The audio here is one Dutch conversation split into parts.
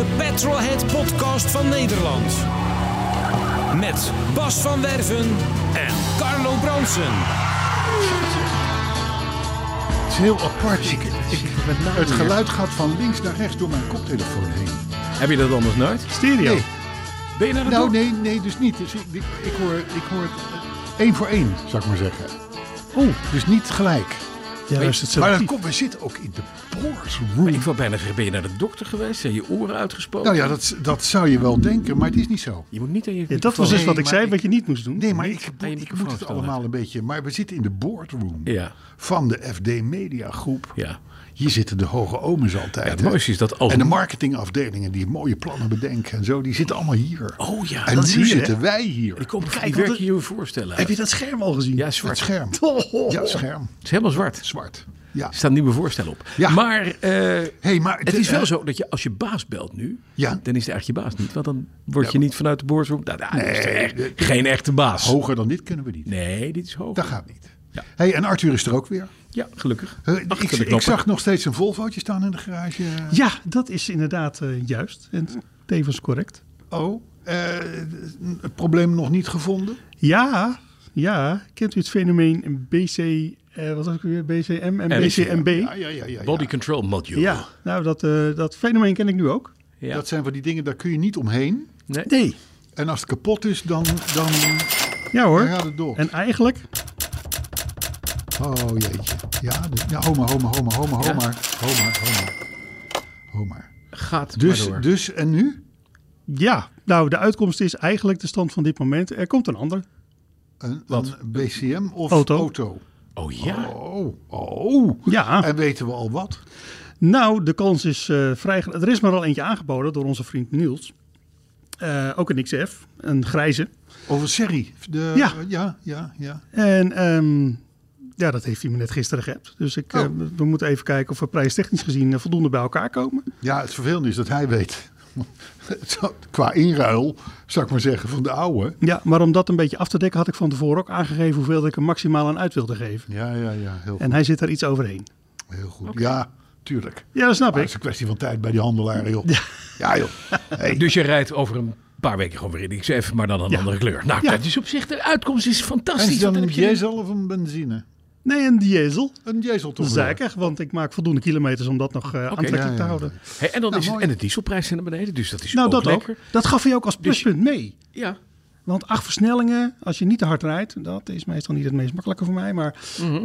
Echte Petrolhead podcast van Nederland. Met Bas van Werven en Carlo Bronsen. Het is heel apart. Ik, ik, het geluid gaat van links naar rechts door mijn koptelefoon heen. Heb je dat anders nooit? Stereo. Nee. Ben je naar de Nou, nee, nee, dus niet. Dus ik, ik, ik hoor, ik hoor het eh, één voor één, zou ik maar zeggen. Oeh, Dus niet gelijk. Het Maar dat zo. komt, we zitten ook in de boardroom. Maar ik wou bijna zeggen, ben je naar de dokter geweest? Zijn je oren uitgespoten? Nou ja, dat, dat zou je wel denken, maar het is niet zo. Je moet niet aan je Ja, dat was dus wat ik zei, ik- wat je niet moest doen. Nee, maar ik, ik microfoon moet het allemaal een beetje... Maar we zitten in de boardroom Ja, van de FD Media Groep. ja. Hier zitten de hoge omens ja altijd. het mooiste is dat als... En de marketingafdelingen die mooie plannen bedenken en zo, die zitten allemaal hier. Oh ja, en dat nu zitten hè? wij hier. die, komt, Kijk, die wat werk je je voorstellen. Heb je dat scherm al gezien? Ja, Het zwart. scherm. Oh, Ja, scherm. Het is helemaal zwart. Zwart. Ja. Er staan nieuwe voorstellen op. Ja. Maar, eh, Hey, maar het is wel zo dat je als je baas belt nu, Ja. dan is het eigenlijk je baas niet. Want dan word Ja. je niet vanuit de boardroom... Nou, nou, Nee, echt geen echte baas. Hoger dan dit kunnen we niet. Nee, dit is hoog. Dat gaat niet. Ja. Hey, en Arthur is er ook weer. Ja, gelukkig. Eh, ik, ik zag nog steeds een Volvootje staan in de garage. Ja, dat is inderdaad eh, juist. En tevens correct. Oh, eh, het probleem nog niet gevonden? Ja, ja. Kent u het fenomeen BC, eh, wat was het ook weer? BCM en BCMB? Ja, ja, ja. ja, ja. Body control module. Ja, nou dat, eh, dat fenomeen ken ik nu ook. Ja. Dat zijn van die dingen, daar kun je niet omheen. Nee. Nee. En als het kapot is, dan, dan, Ja hoor. dan gaat het door. En eigenlijk, Oh jeetje. Ja, dus, ja ho maar, ho maar, ho maar, ho maar, ho Ja? maar. Ho maar, ho maar. Ho maar. Gaat Dus, maar door. dus, en nu? ja. Nou, de uitkomst is eigenlijk de stand van dit moment. Er komt een ander. Een, Wat? een BCM of Auto. auto? Oh ja. Oh, oh. Ja. En weten we al wat? Nou, de kans is eh, vrij... Er is maar al eentje aangeboden door onze vriend Niels. Eh, ook een XF, een grijze. Over serie. De, Ja. ja, ja, ja. En ehm, ja, dat heeft hij me net gisteren geappt. Dus ik, eh, Oh. we moeten even kijken of we prijstechnisch gezien eh, voldoende bij elkaar komen. Ja, het vervelende is dat hij weet. Qua inruil, zou ik maar zeggen, van de oude. Ja, maar om dat een beetje af te dekken had ik van tevoren ook aangegeven hoeveel ik er maximaal aan uit wilde geven. Ja, ja, ja. Heel goed. En hij zit daar iets overheen. Heel goed. Ja, tuurlijk. Ja, dat snap Maar het is ik. een kwestie van tijd bij die handelaren, joh. Ja, joh. Hey. Dus je rijdt over een paar weken gewoon weer in XF, maar dan een Ja. andere kleur. Nou, Ja. dat is op zich, de uitkomst is En fantastisch. is het dan een heb je- diesel of een benzine? Nee, een diesel. Een diesel toch Dat wel? zei ik echt, want ik maak voldoende kilometers om dat nog eh, aantrekkelijk ja, ja, te houden. Hey, en dan Nou, is het, en de dieselprijs zijn naar beneden, dus dat is Nou, ook dat lekker. ook. Dat gaf hij ook als pluspunt mee. Ja. Want acht versnellingen, als je niet te hard rijdt, dat is meestal niet het meest makkelijke voor mij, maar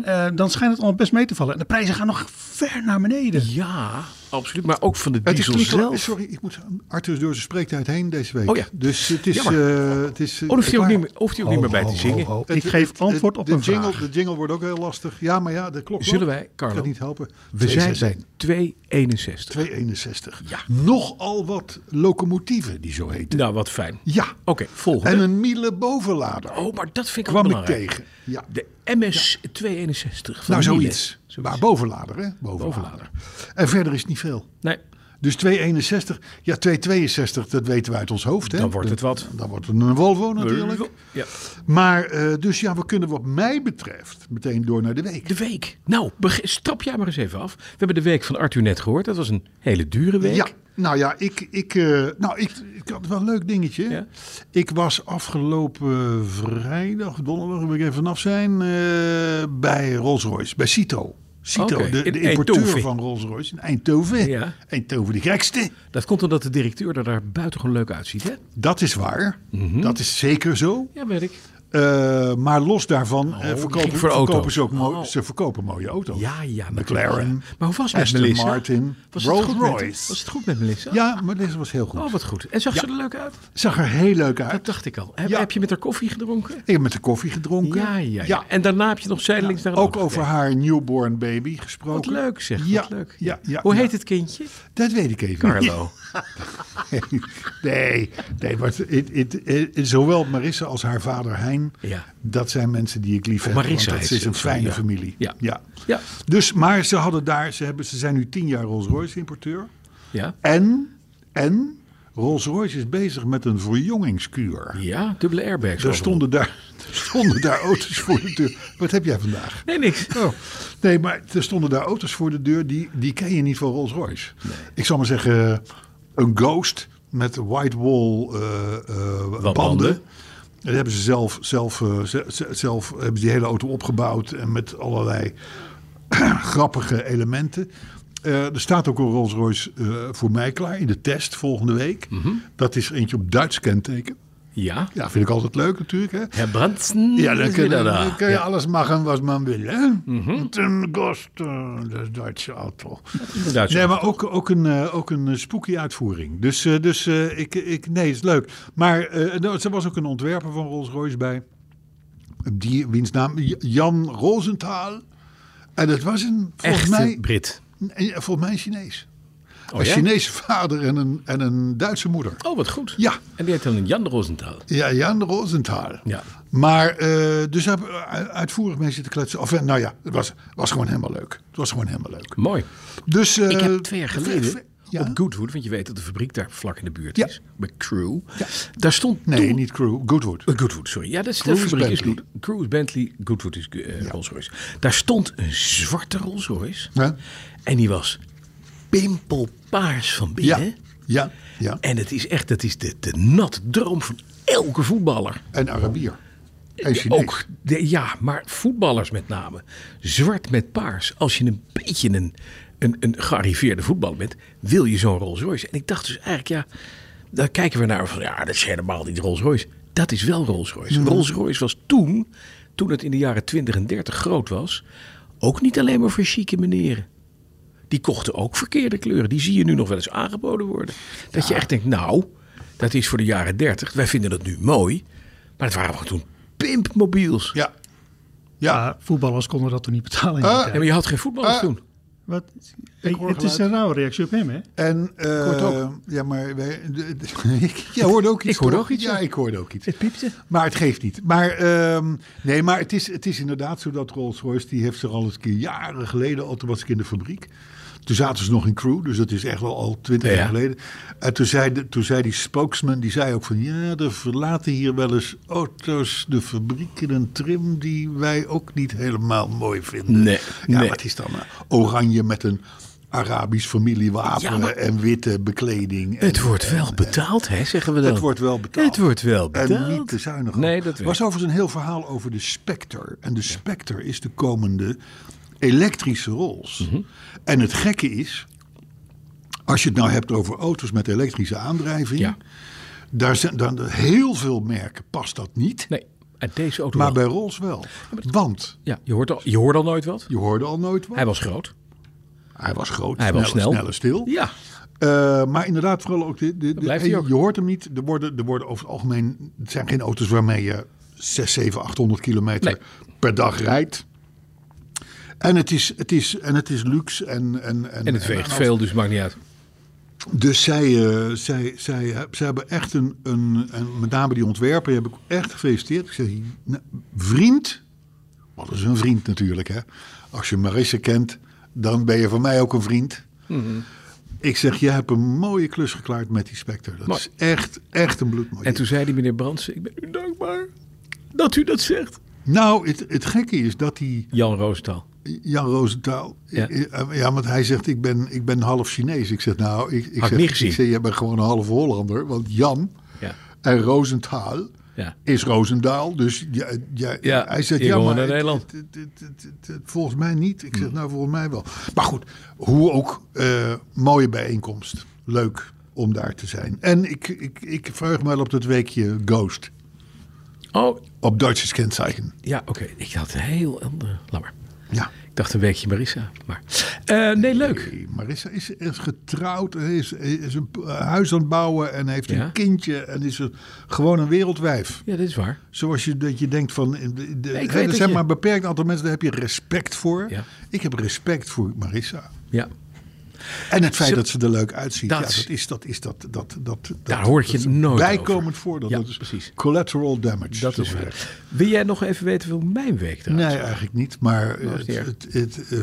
eh, dan schijnt het allemaal best mee te vallen. En de prijzen gaan nog ver naar beneden. ja, absoluut. Maar ook van de Het is diesel klinkt wel- zelf. Sorry, ik moet, Arthur is door zijn spreektijd heen deze week. Oh ja. Dus het is... Eh, het is Oh, dan hoeft hij ook niet meer, hoeft hij ook niet meer bij te zingen. Oh, Het- ik geef het- antwoord het- op de een jingle, vraag. De jingle wordt ook heel lastig. Ja, maar ja, de klok Zullen wij, Carlo? Kan niet helpen. We zijn 266. bij 261. 261. Ja. Nogal wat locomotieven die zo heten. Nou, wat fijn. Ja. Oké, volgende. En een Miele bovenlader. Oh, maar dat vind ik ook kwam ik belangrijk. tegen. Ja. De MS 261 van Nou, Miele. zoiets. Maar bovenlader, hè? Bovenlader. Bovenlader. En verder is het niet veel. Nee, Dus 261, ja 262, dat weten we uit ons hoofd. Hè? Dan wordt het wat. Dan wordt het een Volvo natuurlijk. Ja. Maar eh, dus ja, we kunnen wat mij betreft meteen door naar de week. De week. Nou, strap jij maar eens even af. We hebben de week van Arthur net gehoord. Dat was een hele dure week. Ja, nou ja, ik, ik, eh, nou, ik, ik had wel een leuk dingetje. Ja. Ik was afgelopen vrijdag, donderdag, moet ik even vanaf zijn, eh, bij Rolls-Royce, bij Cito. Cito, Oké, de, de importeur Eindhoven. van Rolls-Royce in Eindhoven. Ja. Eindhoven de gekste. Dat komt omdat de directeur er daar buitengewoon leuk uitziet, hè? Dat is waar. Mhm. Dat is zeker zo. Ja, weet ik. Eh, maar los daarvan eh, gek verkopen, voor verkopen auto's. ze ook Oh. ze verkopen mooie auto's. Ja, ja. McLaren, ja. Maar hoe was het met Melissa? Martin, was het goed met- Rolls-Royce. Was het goed met Melissa? Ja, deze was heel goed. Oh, wat goed. En zag ze er leuk uit? Zag er heel leuk uit. Dat dacht ik al. Heb, Ja. heb je met haar koffie gedronken? Ik heb met de koffie gedronken. Ja, ja, ja. En daarna heb je nog zijdelings naar Ook over gekeken. haar newborn baby gesproken. Wat leuk zeg, Ja, wat leuk. ja, ja, Hoe heet het kindje? Dat weet ik even Carlo. Nee, nee maar het, het, het- het- zowel Marissa als haar vader Hein, Ja. dat zijn mensen die ik lief heb. Marissa want dat is een fijne familie. Ja. Ja. Ja. Dus, maar ze hadden daar, ze, hebben, ze zijn nu tien jaar Rolls-Royce importeur. Ja. En, en Rolls-Royce is bezig met een verjongingskuur. Ja, dubbele airbags. Er stonden daar, er stonden daar auto's voor de deur. Wat heb jij vandaag? Nee, niks. Oh. Nee, maar er stonden daar auto's voor de deur die, die ken je niet van Rolls-Royce. Ik zal maar zeggen, een Ghost met white wall eh, eh, banden. banden? Dat hebben ze zelf, zelf, eh, ze- ze- zelf hebben die hele auto opgebouwd en met allerlei grappige elementen. Er staat ook een Rolls-Royce eh, voor mij klaar in de test volgende week. Mhm. Dat is eentje op Duits kenteken. Ja. Ja, vind ik altijd leuk natuurlijk. Hè? Herr Brandsen Ja, dan kun, je- kun je Ja. alles maken wat man wil. Hè? Mhm. Met een Ghost, eh, dat is Duitse auto. Nee, maar ook, ook een, eh, ook een eh, spooky uitvoering. Dus, dus ik, ik, nee, het is leuk. Maar nou, er was ook een ontwerper van Rolls-Royce bij. Die, wiens naam Jan Rosenthal. En het was een, volgens Echte mij, Brit. volgens mij een Chinees. Oh, een ja? Chinese vader en een, en een Duitse moeder. Oh, wat goed. Ja. En die heet dan Jan Rosenthal. Ja, Jan Rosenthal. Ja. Maar, eh, dus hebben we uitvoerig mee zitten kletsen. Of, eh, nou ja, het was, was gewoon helemaal leuk. Het was gewoon helemaal leuk. Mooi. Dus, eh, Ik heb twee jaar geleden ja? op Goodwood, want je weet dat de fabriek daar vlak in de buurt Ja. is, bij Crew. Daar stond Nee, toen- niet Crew. Goodwood. Eh, Goodwood, sorry. Ja, dat is de is fabriek is Bentley. Good. Crew is Bentley, Goodwood is eh, Rolls-Royce. Daar stond een zwarte Rolls-Royce. Ja. En die was pimpelpaars van Ja, binnen. ja, ja. En het is echt, dat is de, de natte droom van elke voetballer. En Arabier. En Chinees. Ook, de, ja, maar voetballers met name. Zwart met paars. Als je een beetje een, een, een gearriveerde voetballer bent, wil je zo'n Rolls Royce. En ik dacht dus eigenlijk, ja, daar kijken we naar van, ja, dat is helemaal niet Rolls Royce. Dat is wel Rolls Royce. Rolls Royce was toen, toen het in de jaren 20 en 30 groot was, ook niet alleen maar voor chique meneren. Die kochten ook verkeerde kleuren. Die zie je nu nog wel eens aangeboden worden. Dat je echt denkt, nou, dat is voor de jaren 30. Wij vinden dat nu mooi. Maar het waren gewoon toen pimpmobiels. Ja. Ja. Ja, voetballers konden dat toen niet betalen. Ja, maar je had geen voetballers Ah. toen. Wat? hoor het is een rauwe reactie op hem, hè? En, eh, ook. Ja, maar wij, de- de- ik- jij hoorde ook iets. Ik hoorde toch? ook iets, Ja, ja. ik hoorde ook iets. Het piepte. Maar het geeft niet. Maar, ehm, nee, maar het is, het is inderdaad zo dat Rolls-Royce, die heeft zich al eens een keer jaren geleden, al toen was ik in de fabriek. Toen zaten ze nog in crew, dus dat is echt wel al twintig Ja. jaar geleden. En toen zei, de, toen zei die spokesman, die zei ook van... ja, er verlaten hier wel eens auto's de fabriek in een trim... die wij ook niet helemaal mooi vinden. Nee, ja, nee. het is dan eh, oranje met een Arabisch familiewapen... Ja, maar- en witte bekleding. En- Het wordt wel betaald, hè, zeggen we dan. het wordt wel betaald. Het wordt wel betaald. En niet te zuinig. Nee, dat was overigens een heel verhaal over de Spectre. En de Spectre is de komende elektrische Rolls. Mhm. En het gekke is, als je het nou hebt over auto's met elektrische aandrijving, Ja. daar zijn dan heel veel merken past dat niet. Nee, en deze auto Maar wel. bij Rolls wel. Want Ja, je hoort, al, je hoort al nooit wat. je hoorde al nooit wat. Hij was groot. Hij was groot, Hij was snel, snel. snel en stil. Ja. Eh, maar inderdaad, vooral ook de, de, de- blijft hij je ook. hoort hem niet. Er worden, er worden over het algemeen. Het zijn geen auto's waarmee je 6, 7, 800 kilometer Nee. per dag rijdt. En het is, het is, en het is luxe. En, en, en, En het weegt en- veel, dus maakt niet uit. Dus zij, eh, zij, zij, zij hebben echt een, een, en met name die ontwerper, die heb ik echt gefeliciteerd. Ik zeg, nou, vriend, wat is een vriend natuurlijk hè. Als je Marisse kent, dan ben je voor mij ook een vriend. Ik zeg, je hebt een mooie klus geklaard met die Spectre. Dat Mooi. is echt, echt een bloedmooi En toen zei die meneer Brandsen, ik ben u dankbaar dat u dat zegt. Nou, het, het gekke is dat die Jan Roosentaal. Jan Rosenthal, Ja. ja. want hij zegt, ik ben, ik ben half Chinees. Ik zeg, nou, ik, ik, Had zeg, niet gezien. ik zeg, jij bent gewoon een half Hollander. Want Jan Ja. en Rosenthal Ja. is Roosendaal. Dus ja, ja, Ja, hij zegt, ja, maar Nederland. het- volgens mij niet. Ik zeg, nou, volgens mij wel. Maar goed, hoe ook, eh, mooie bijeenkomst. Leuk om daar te zijn. En ik, ik, ik verheug me wel op dat weekje Ghost. Oh, Op Duitse kenteken. ja, oké. Ik had een heel ander. Laat maar. Ja. Ik dacht een weekje Marissa. Maar, eh, nee, leuk. Marissa is, is getrouwd, is, is een huis aan het bouwen en heeft Ja. een kindje en is een, gewoon een wereldwijf. Ja, dat is waar. Zoals je, dat je denkt van, eh, de, de, ik hè, er zijn je- maar een beperkt aantal mensen, daar heb je respect voor. Ja. Ik heb respect voor Marissa. Ja. En het feit Zo- dat ze er leuk uitziet, Dat ja, dat is dat, is dat, dat, dat, Daar dat- hoort je dat nooit bijkomend over. voor. Dat, Ja, dat is precies. collateral damage. Dat zo is waar. gezegd. Wil jij nog even weten hoe mijn week eruit Nee, eigenlijk niet. Maar het, het, het, eh,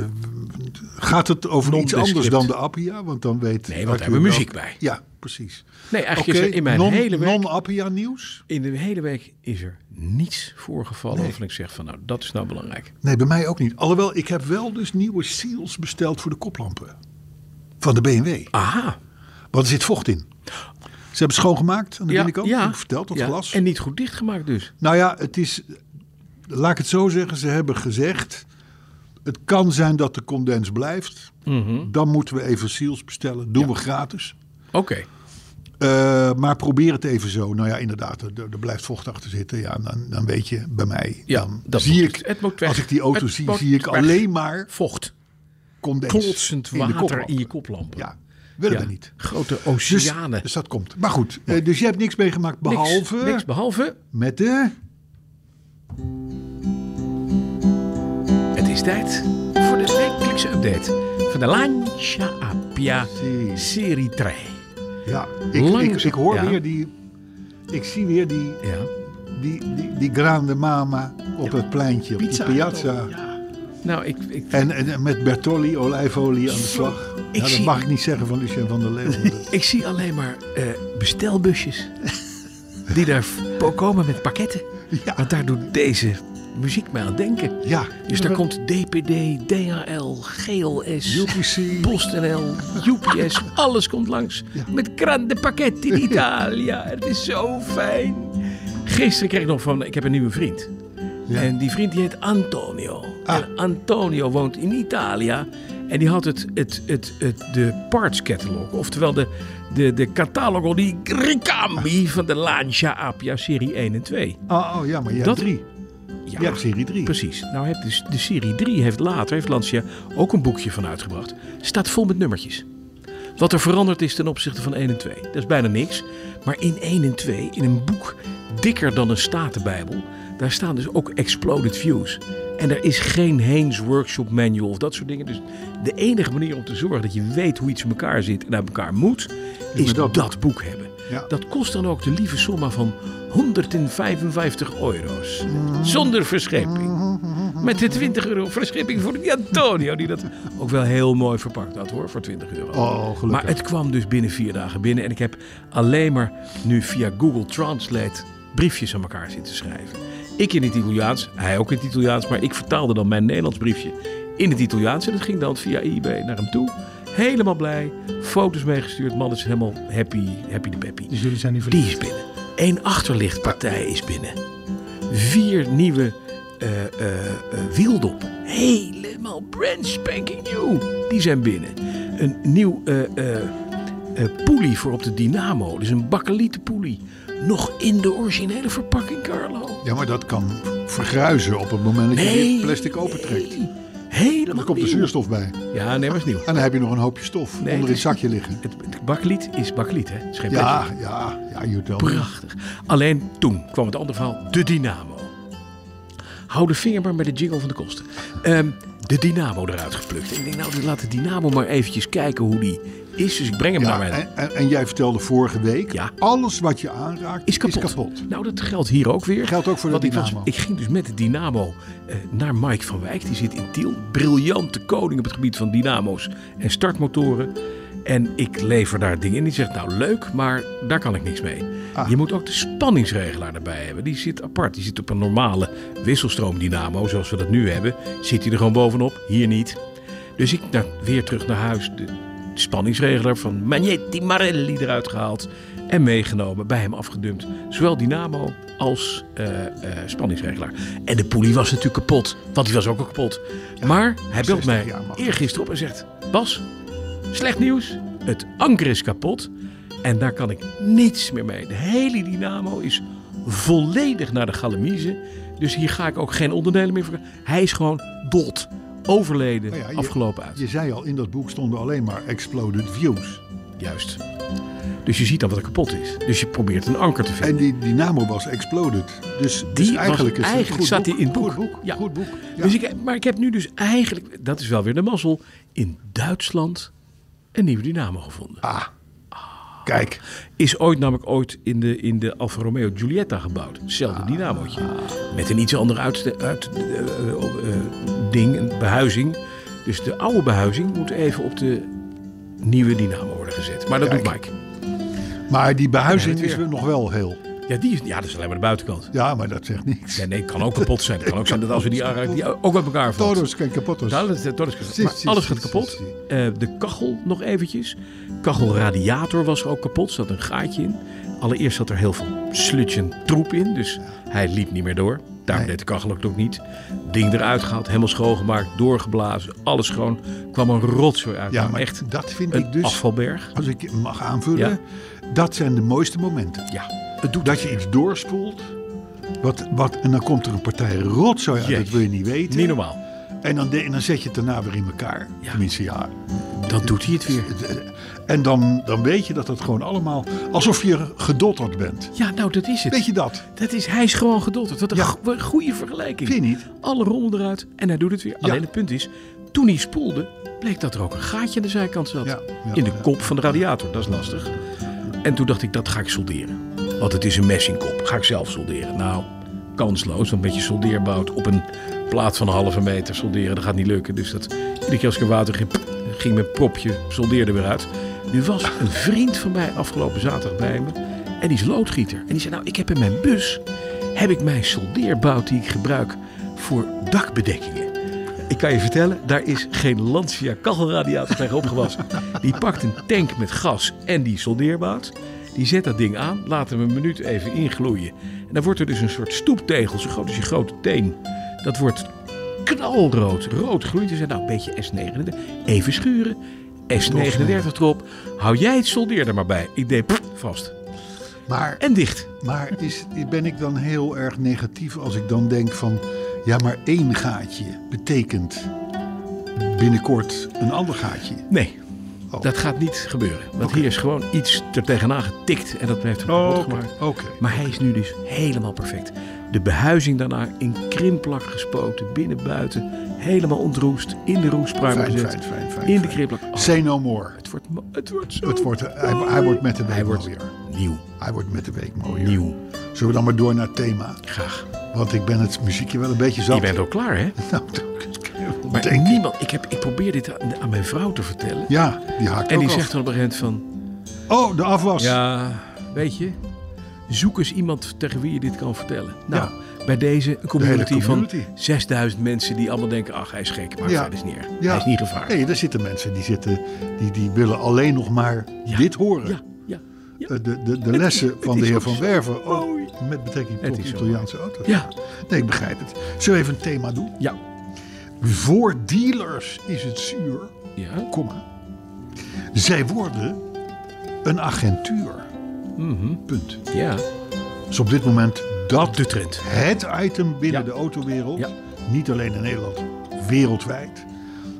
gaat het over iets anders dan de Appia? Want dan weet Nee, want daar hebben we muziek bij. Ja, precies. Nee, eigenlijk is er in mijn non, hele week... Non-Appia nieuws? In de hele week is er niets voorgevallen waarvan ik zeg van nou, dat is nou belangrijk. Nee, bij mij ook niet. Alhoewel, ik heb wel dus nieuwe seals besteld voor de koplampen. Van de BMW. Aha. Want er zit vocht in. Ze hebben schoongemaakt aan de binnenkant. Heb ik verteld, dat ja. glas. En niet goed dichtgemaakt dus. Nou ja, het is... Laat ik het zo zeggen. Ze hebben gezegd... Het kan zijn dat de condens blijft. Mhm. Dan moeten we even seals bestellen. Doen we gratis. Oké. Eh, maar probeer het even zo. Nou ja, inderdaad, er, er blijft vocht achter zitten. Ja, dan, dan weet je, bij mij. Ja, dan dat zie ik, het als ik die auto Het zie, zie ik alleen maar Vocht. Condens. Klotsend in water koplampen. in je koplampen. Ja, willen Ja. we niet. Grote Dus, oceanen. dus dat komt. Maar goed, eh, dus je hebt niks meegemaakt behalve Niks, niks behalve, met de... het is tijd voor de wekelijkse update van de Lancia Appia Serie. Serie 3. Ja, ik, ik, ik hoor ja. weer die... Ik zie weer die, Ja. die, die, die Grande Mama op het pleintje, op die piazza. Nou, ik, ik, En, en met Bertolli olijfolie aan de slag. Ik Ja, dat zie- mag ik niet zeggen van Lucien van der Leeuwen. ik zie alleen maar eh, bestelbusjes die daar komen met pakketten. Ja. Want daar doet deze muziek mij aan denken. Ja, Dus daar komt DPD, DHL, GLS, UPC. PostNL, UPS, alles komt langs. Ja. Met grande pakketten in Italia. Het is zo fijn. Gisteren kreeg ik nog van, ik heb een nieuwe vriend. Ja. En die vriend die heet Antonio. Ah. En Antonio woont in Italië. En die had het, het, het, het, de parts catalog. Oftewel de, de, de catalogo di ricambi van de Lancia Appia serie 1 en 2. Oh, oh ja, maar jij Dat- hebt drie. Ja, Je hebt serie 3. Precies. Nou, heeft dus de serie 3 heeft later, heeft Lancia ook een boekje van uitgebracht. Staat vol met nummertjes. Wat er veranderd is ten opzichte van 1 en 2. Dat is bijna niks. Maar in 1 en 2, in een boek dikker dan een statenbijbel, daar staan dus ook exploded views. En er is geen Haynes Workshop Manual of dat soort dingen. Dus de enige manier om te zorgen dat je weet hoe iets in elkaar zit en uit elkaar moet, is dat, dat boek hebben. Ja. Dat kost dan ook de lieve somma van 155 euro's. Zonder verscheping. Met de 20 euro verscheping voor die Antonio. Die dat ook wel heel mooi verpakt had hoor. Voor 20 euro. Oh, gelukkig. Maar het kwam dus binnen vier dagen binnen. En ik heb alleen maar nu via Google Translate briefjes aan elkaar zitten schrijven. Ik in het Italiaans, hij ook in het Italiaans. Maar ik vertaalde dan mijn Nederlands briefje in het Italiaans. En dat ging dan via eBay naar hem toe. Helemaal blij. Foto's meegestuurd. Man is helemaal happy, happy de peppy. Dus jullie zijn nu Die verliefd. is binnen. Eén achterlichtpartij is binnen. Vier nieuwe eh eh eh, wieldop. Helemaal brand spanking new. Die zijn binnen. Een nieuw poelie voor op de dynamo. Dus een bakkelieten poelie. Nog in de originele verpakking, Carlo. Ja, maar dat kan vergruizen op het moment dat je dit plastic opentrekt. Nee. Helemaal Dan komt de zuurstof bij. Ja, nee, maar is nieuw. En dan heb je nog een hoopje stof Nee, onder het het zakje liggen. Het, het is bakkeliet, hè? Het is geen Ja, plastic. ja, ja, telt. Prachtig. Alleen toen kwam het andere verhaal, de Dynamo. Hou de vinger maar bij de jingle van de kosten. Ehm, de Dynamo eruit geplukt. En ik denk, nou, laat de Dynamo maar eventjes kijken hoe die is. Dus ik breng hem Ja, naar mijn... en, en, en jij vertelde vorige week, Ja. alles wat je aanraakt Is kapot. Nou, dat geldt hier ook weer. Geldt ook voor de Want ik, was- Dynamo. ik ging dus met de Dynamo eh, naar Mike van Wijk. Die zit in Tiel. Briljante koning op het gebied van dynamo's en startmotoren. En ik lever daar dingen in. Die zegt, nou leuk, maar daar kan ik niks mee. Ah. Je moet ook de spanningsregelaar erbij hebben. Die zit apart. Die zit op een normale wisselstroomdynamo, zoals we dat nu hebben. Zit hij er gewoon bovenop, hier niet. Dus ik nou, weer terug naar huis. De spanningsregelaar van Magnetti Marelli eruit gehaald. En meegenomen, bij hem afgedumpt. Zowel dynamo als eh, eh, spanningsregelaar. En de poelie was natuurlijk kapot. Want die was ook al kapot. maar hij belt 60 mij eergisteren op en zegt... Bas, slecht nieuws. Het anker is kapot. En daar kan ik niets meer mee. De hele dynamo is volledig naar de galamiezen. Dus hier ga ik ook geen onderdelen meer voor. Hij is gewoon dood. Overleden, Nou ja, je- afgelopen uit. Je zei al, in dat boek stonden alleen maar exploded views. Juist. Dus je ziet dan wat er kapot is. Dus je probeert een anker te vinden. En die Dynamo was exploded. Dus, dus Die was- eigenlijk, is het een eigenlijk staat boek. die in het boek. Goed boek. Ja. Goed boek. Ja. Dus ik, maar ik heb nu dus eigenlijk, dat is wel weer de mazzel, in Duitsland een nieuwe dynamo gevonden. Ah, kijk. Is ooit namelijk ooit in de, in de Alfa Romeo Giulietta gebouwd. Hetzelfde dynamootje. Met een iets ander uit, uit, eh, eh, eh, ding, een behuizing. Dus de oude behuizing moet even op de nieuwe dynamo worden gezet. Maar dat Kijk. doet Mike. Maar die behuizing is nog wel heel. Ja, die is, ja, dat is alleen maar de buitenkant. Ja, maar dat zegt niks. Nee, het kan ook kapot zijn. Het kan ook zijn dat als we die die ook uit elkaar valt. Todos kan kapot. Si, alles gaat kapot. de kachel nog eventjes. Kachelradiator was ook kapot. Er zat een gaatje in. Allereerst zat er heel veel sludge en troep in. Dus hij liep niet meer door. Daarom Nee. deed de kachel ook nog niet. Ding eruit gehaald, helemaal schoongemaakt, doorgeblazen. Alles schoon. kwam een rotzooi uit. Ja, maar echt dat vind ik dus, afvalberg. als ik mag aanvullen, Ja. dat zijn de mooiste momenten. Ja, het doet Dat je iets doorspoelt, wat, wat, en dan komt er een partij rotzooi uit, dat Jeetje. wil je niet weten. niet normaal. En dan, en dan zet je het daarna weer in elkaar. Ja. Tenminste, ja. Dan doet hij het weer. En dan, dan weet je dat het gewoon allemaal, alsof je gedotterd bent. Ja, nou dat is het. Weet je dat? Dat is, hij is gewoon gedotterd. Wat een Ja. goede vergelijking. Vind je niet? Alle rommel eruit en hij doet het weer. Alleen het punt is, toen hij spoelde, bleek dat er ook een gaatje aan de zijkant zat. In de kop van de radiator, dat is lastig. En toen dacht ik, dat ga ik solderen. Want het is een messingkop, ga ik zelf solderen. Nou, kansloos, want met je soldeerbout op een plaat van een halve meter solderen, dat gaat niet lukken. Dus dat, iedere keer als ik er water ging, ging mijn propje soldeerde weer uit. Nu was een vriend van mij afgelopen zaterdag bij me en die is loodgieter. En die zei, nou, ik heb in mijn bus, heb ik mijn soldeerbout die ik gebruik voor dakbedekkingen. Ik kan je vertellen, daar is geen Lancia kachelradiator tegen opgewassen. Die pakt een tank met gas en die soldeerbout. Die zet dat ding aan, laat hem een minuut even ingloeien. En dan wordt er dus een soort stoeptegel, zo groot als je grote teen. Dat wordt knalrood, rood gloeiend. Je zegt, nou, een beetje S39. Even schuren. S39 erop. Hou jij het soldeer er maar bij. Ik deed pff, vast. Maar, En dicht. maar is, ben ik dan heel erg negatief als ik dan denk van... Ja, maar één gaatje betekent binnenkort een ander gaatje. Nee, Oh. dat gaat niet gebeuren. Want hier is gewoon iets er tegenaan getikt en dat heeft hem kapot gemaakt. Maar hij is nu dus helemaal perfect. De behuizing daarna in krimplak gespoten, binnen buiten. Helemaal ontroest, in de roestpruimer Fijn, gezet. fijn, fijn, fijn, in de krimplak. Oh, Say no more. het, wordt, het wordt zo Het wordt, hij, hij wordt met de week Hij wordt mooier. nieuw. Hij wordt met de week mooier. Nieuw. Zullen we dan maar door naar het thema? Graag. Want ik ben het muziekje wel een beetje zat. Je bent al klaar, hè? Nou, Maar denk niemand... Ik, heb, ik probeer dit aan, aan mijn vrouw te vertellen. Ja, die haakt en ook die af. zegt dan op een gegeven moment van... Oh, de afwas. Ja, weet je, zoek eens iemand tegen wie je dit kan vertellen. Nou, bij deze een community, van community. 6000 mensen die allemaal denken, ach hij is gek, maar Ja. verder is niet erg. Ja. Hij is niet gevaarlijk. Nee, er zitten mensen die, zitten, die, die willen alleen nog maar dit horen. Ja, ja, ja. De, de, de lessen van de heer Van Werven, ook met betrekking tot Italiaanse auto's. Ja. Nee, ik begrijp het. Zullen we even een thema doen? Ja. Voor dealers is het zuur, Ja. komma. Zij worden een agentuur. Punt. ja, Dus op dit moment dat de trend. het item binnen Ja. de autowereld, Ja. niet alleen in Nederland, wereldwijd,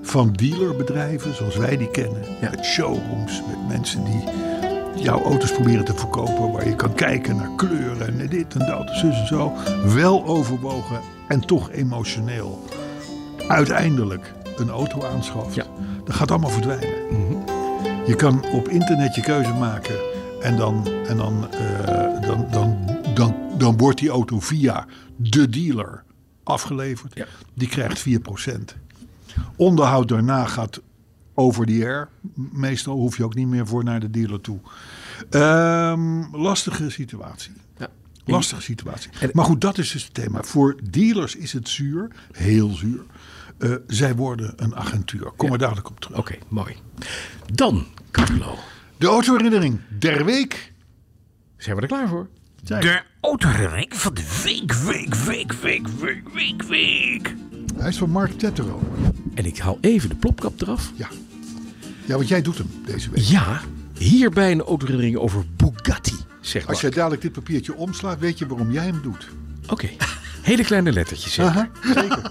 van dealerbedrijven zoals wij die kennen, Ja. met showrooms, met mensen die jouw auto's proberen te verkopen, waar je kan kijken naar kleuren en dit en dat, zus en zo, wel overwogen en toch emotioneel uiteindelijk een auto aanschaft. Ja. Dat gaat allemaal verdwijnen. Je kan op internet je keuze maken en dan, en dan, eh, dan, dan, dan, dan wordt die auto via de dealer afgeleverd. Ja. Die krijgt 4%. Onderhoud daarna gaat over die air. Meestal hoef je ook niet meer voor naar de dealer toe. Ehm, lastige situatie. Ja. Lastige situatie. Maar goed, dat is dus het thema. Voor dealers is het zuur, heel zuur. Eh, zij worden een agentuur. Kom Ja. er dadelijk op terug. Oké, mooi. Dan, Carlo, De autoherinnering der week. zijn we er klaar voor? De autoherinnering van de week, week, week, week, week, week, week. Hij is van Mark Tettero. En ik haal even de plopkap eraf. Ja. Ja, want jij doet hem deze week. Ja, hierbij een autoherinnering over Bugatti. Zeg Als jij dadelijk dit papiertje omslaat, weet je waarom jij hem doet. Oké, hele kleine lettertjes. Aha, zeker.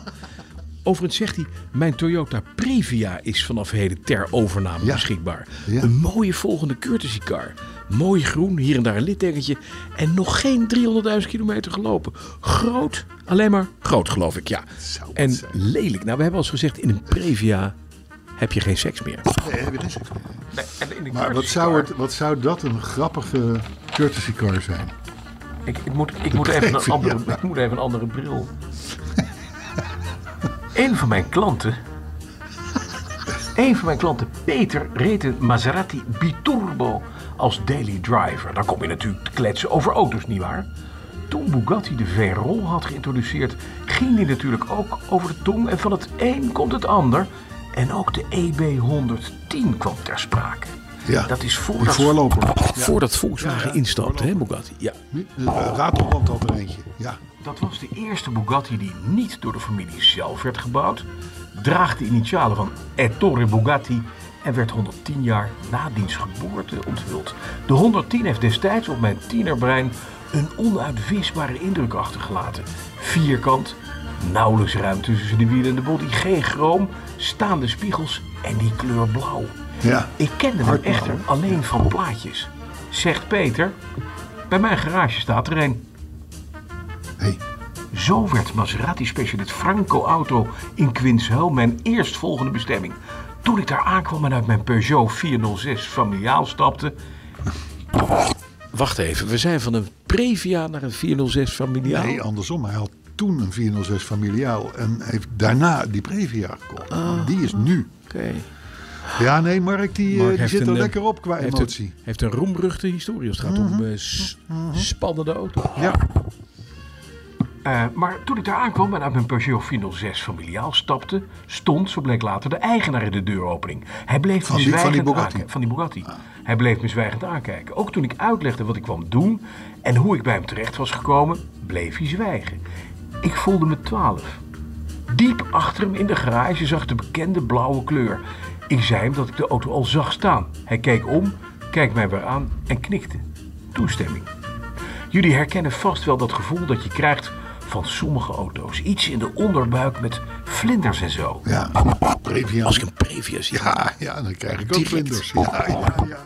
Overigens zegt hij, mijn Toyota Previa is vanaf heden ter overname Ja. beschikbaar. Ja. Een mooie volgende courtesy car. Mooi groen, hier en daar een littekentje. En nog geen 300.000 kilometer gelopen. Groot, alleen maar groot geloof ik, ja. En zijn. lelijk. Nou, we hebben al eens gezegd, in een Previa heb je geen seks meer. Nee, heb je geen seks meer. En in de Maar wat zou, het, wat zou dat een grappige courtesy car zijn? Ik, ik moet, ik, moet even een andere, ik moet even een andere bril. een van mijn klanten. Een van mijn klanten, Peter, reed een Maserati Biturbo als daily driver. Dan kom je natuurlijk te kletsen over auto's, nietwaar? Toen Bugatti de Veyron had geïntroduceerd, ging die natuurlijk ook over de tong. En van het een komt het ander. En ook de EB110 kwam ter sprake. Ja, Dat is voordat, voorloper. voordat Volkswagen Ja, ja, instapte, hè, Bugatti? Ja. Uh, Ratelband had er eentje. Ja. Dat was de eerste Bugatti die niet door de familie zelf werd gebouwd. Draagt de initialen van Ettore Bugatti en werd 110 jaar na diens geboorte onthuld. De 110 heeft destijds op mijn tienerbrein een onuitwisbare indruk achtergelaten. Vierkant, nauwelijks ruimte tussen de wielen en de body, geen chroom, staande spiegels en die kleur blauw. Ja. Ik kende hem echter alleen van plaatjes. Zegt Peter, bij mijn garage staat er een. Hey. Zo werd Maserati-specialist Franco Auto in Quinsheul mijn eerstvolgende bestemming. Toen ik daar aankwam en uit mijn Peugeot 406 familiaal stapte... Wacht even, we zijn van een Previa naar een 406 familiaal. Nee, andersom. Hij had toen een 406 familiaal en heeft daarna die Previa gekocht. Ah. Die is nu. Oké. Ja, nee, Mark, die, eh, Mark die zit er een, eh, lekker op qua Heeft emotie. een, heeft een roemruchte historie als het gaat om eh, s- spannende auto's. Ja, Eh, maar toen ik daar aankwam en uit mijn Peugeot 406 familiaal stapte, stond, zo bleek later, de eigenaar in de deuropening. Hij bleef Van me die- van die zwijgend Bugatti? aankijken- Van die Bugatti. Hij bleef me zwijgend aankijken. Ook toen ik uitlegde wat ik kwam doen en hoe ik bij hem terecht was gekomen, bleef hij zwijgen. Ik voelde me 12. Diep achter hem in de garage zag de bekende blauwe kleur. Ik zei hem dat ik de auto al zag staan. Hij keek om, keek mij weer aan en knikte. Toestemming. Jullie herkennen vast wel dat gevoel dat je krijgt van sommige auto's. Iets in de onderbuik met vlinders en zo. ja. Previa. Als ik een Previa zie. Ja, ja, dan krijg ik ook vlinders. Ja, ja, ja.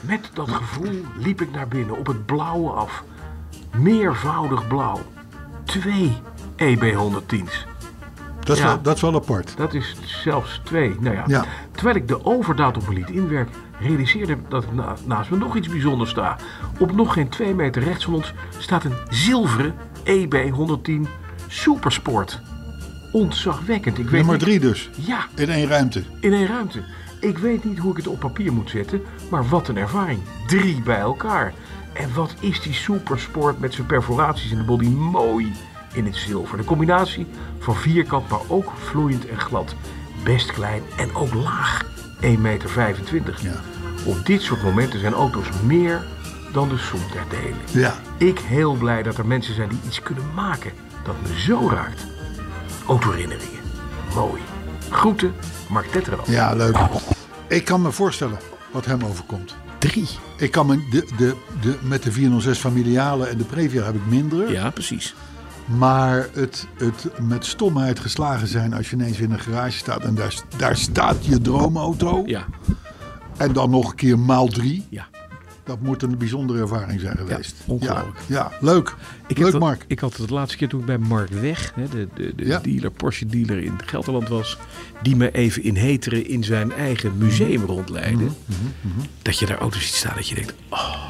Met dat gevoel liep ik naar binnen op het blauwe af. Meervoudig blauw. Twee EB110's. Dat, is Ja. wel, dat is wel apart. Dat is zelfs twee. Nou ja. Ja. Terwijl ik de overdaad op me liet inwerken, realiseerde ik dat ik na- naast me nog iets bijzonders sta. Op nog geen twee meter rechts van ons staat een zilveren EB110 Supersport. Ontzagwekkend. Ik weet Nummer niet- drie dus. Ja, In één ruimte. in één ruimte. Ik weet niet hoe ik het op papier moet zetten, maar wat een ervaring. Drie bij elkaar. En wat is die supersport met zijn perforaties in de body mooi in het zilver. De combinatie van vierkant, maar ook vloeiend en glad. Best klein en ook laag. 1,25 meter. Ja. Op dit soort momenten zijn auto's meer dan de som der delen. Ja. Ik heel blij dat er mensen zijn die iets kunnen maken dat me zo raakt. Autoherinneringen. Mooi. Groeten, Mark Tetterland. Ja, leuk. Ik kan me voorstellen wat hem overkomt. Drie. Ik kan me de, de, de, met de 406 familiale en de Previa heb ik minder. Ja, precies. Maar het, het met stomheid geslagen zijn als je ineens in een garage staat en daar, daar staat je droomauto. Ja, En dan nog een keer maal drie. ja. Dat moet een bijzondere ervaring zijn geweest. ongelooflijk. Ja, ja, leuk. Ik leuk, dat, Mark. Ik had het de laatste keer toen ik bij Mark Weg, hè, de, de, de Ja. dealer, Porsche dealer in Gelderland was, die me even in Heteren in zijn eigen museum Mhm. rondleidde. Dat je daar auto's ziet staan dat je denkt, oh,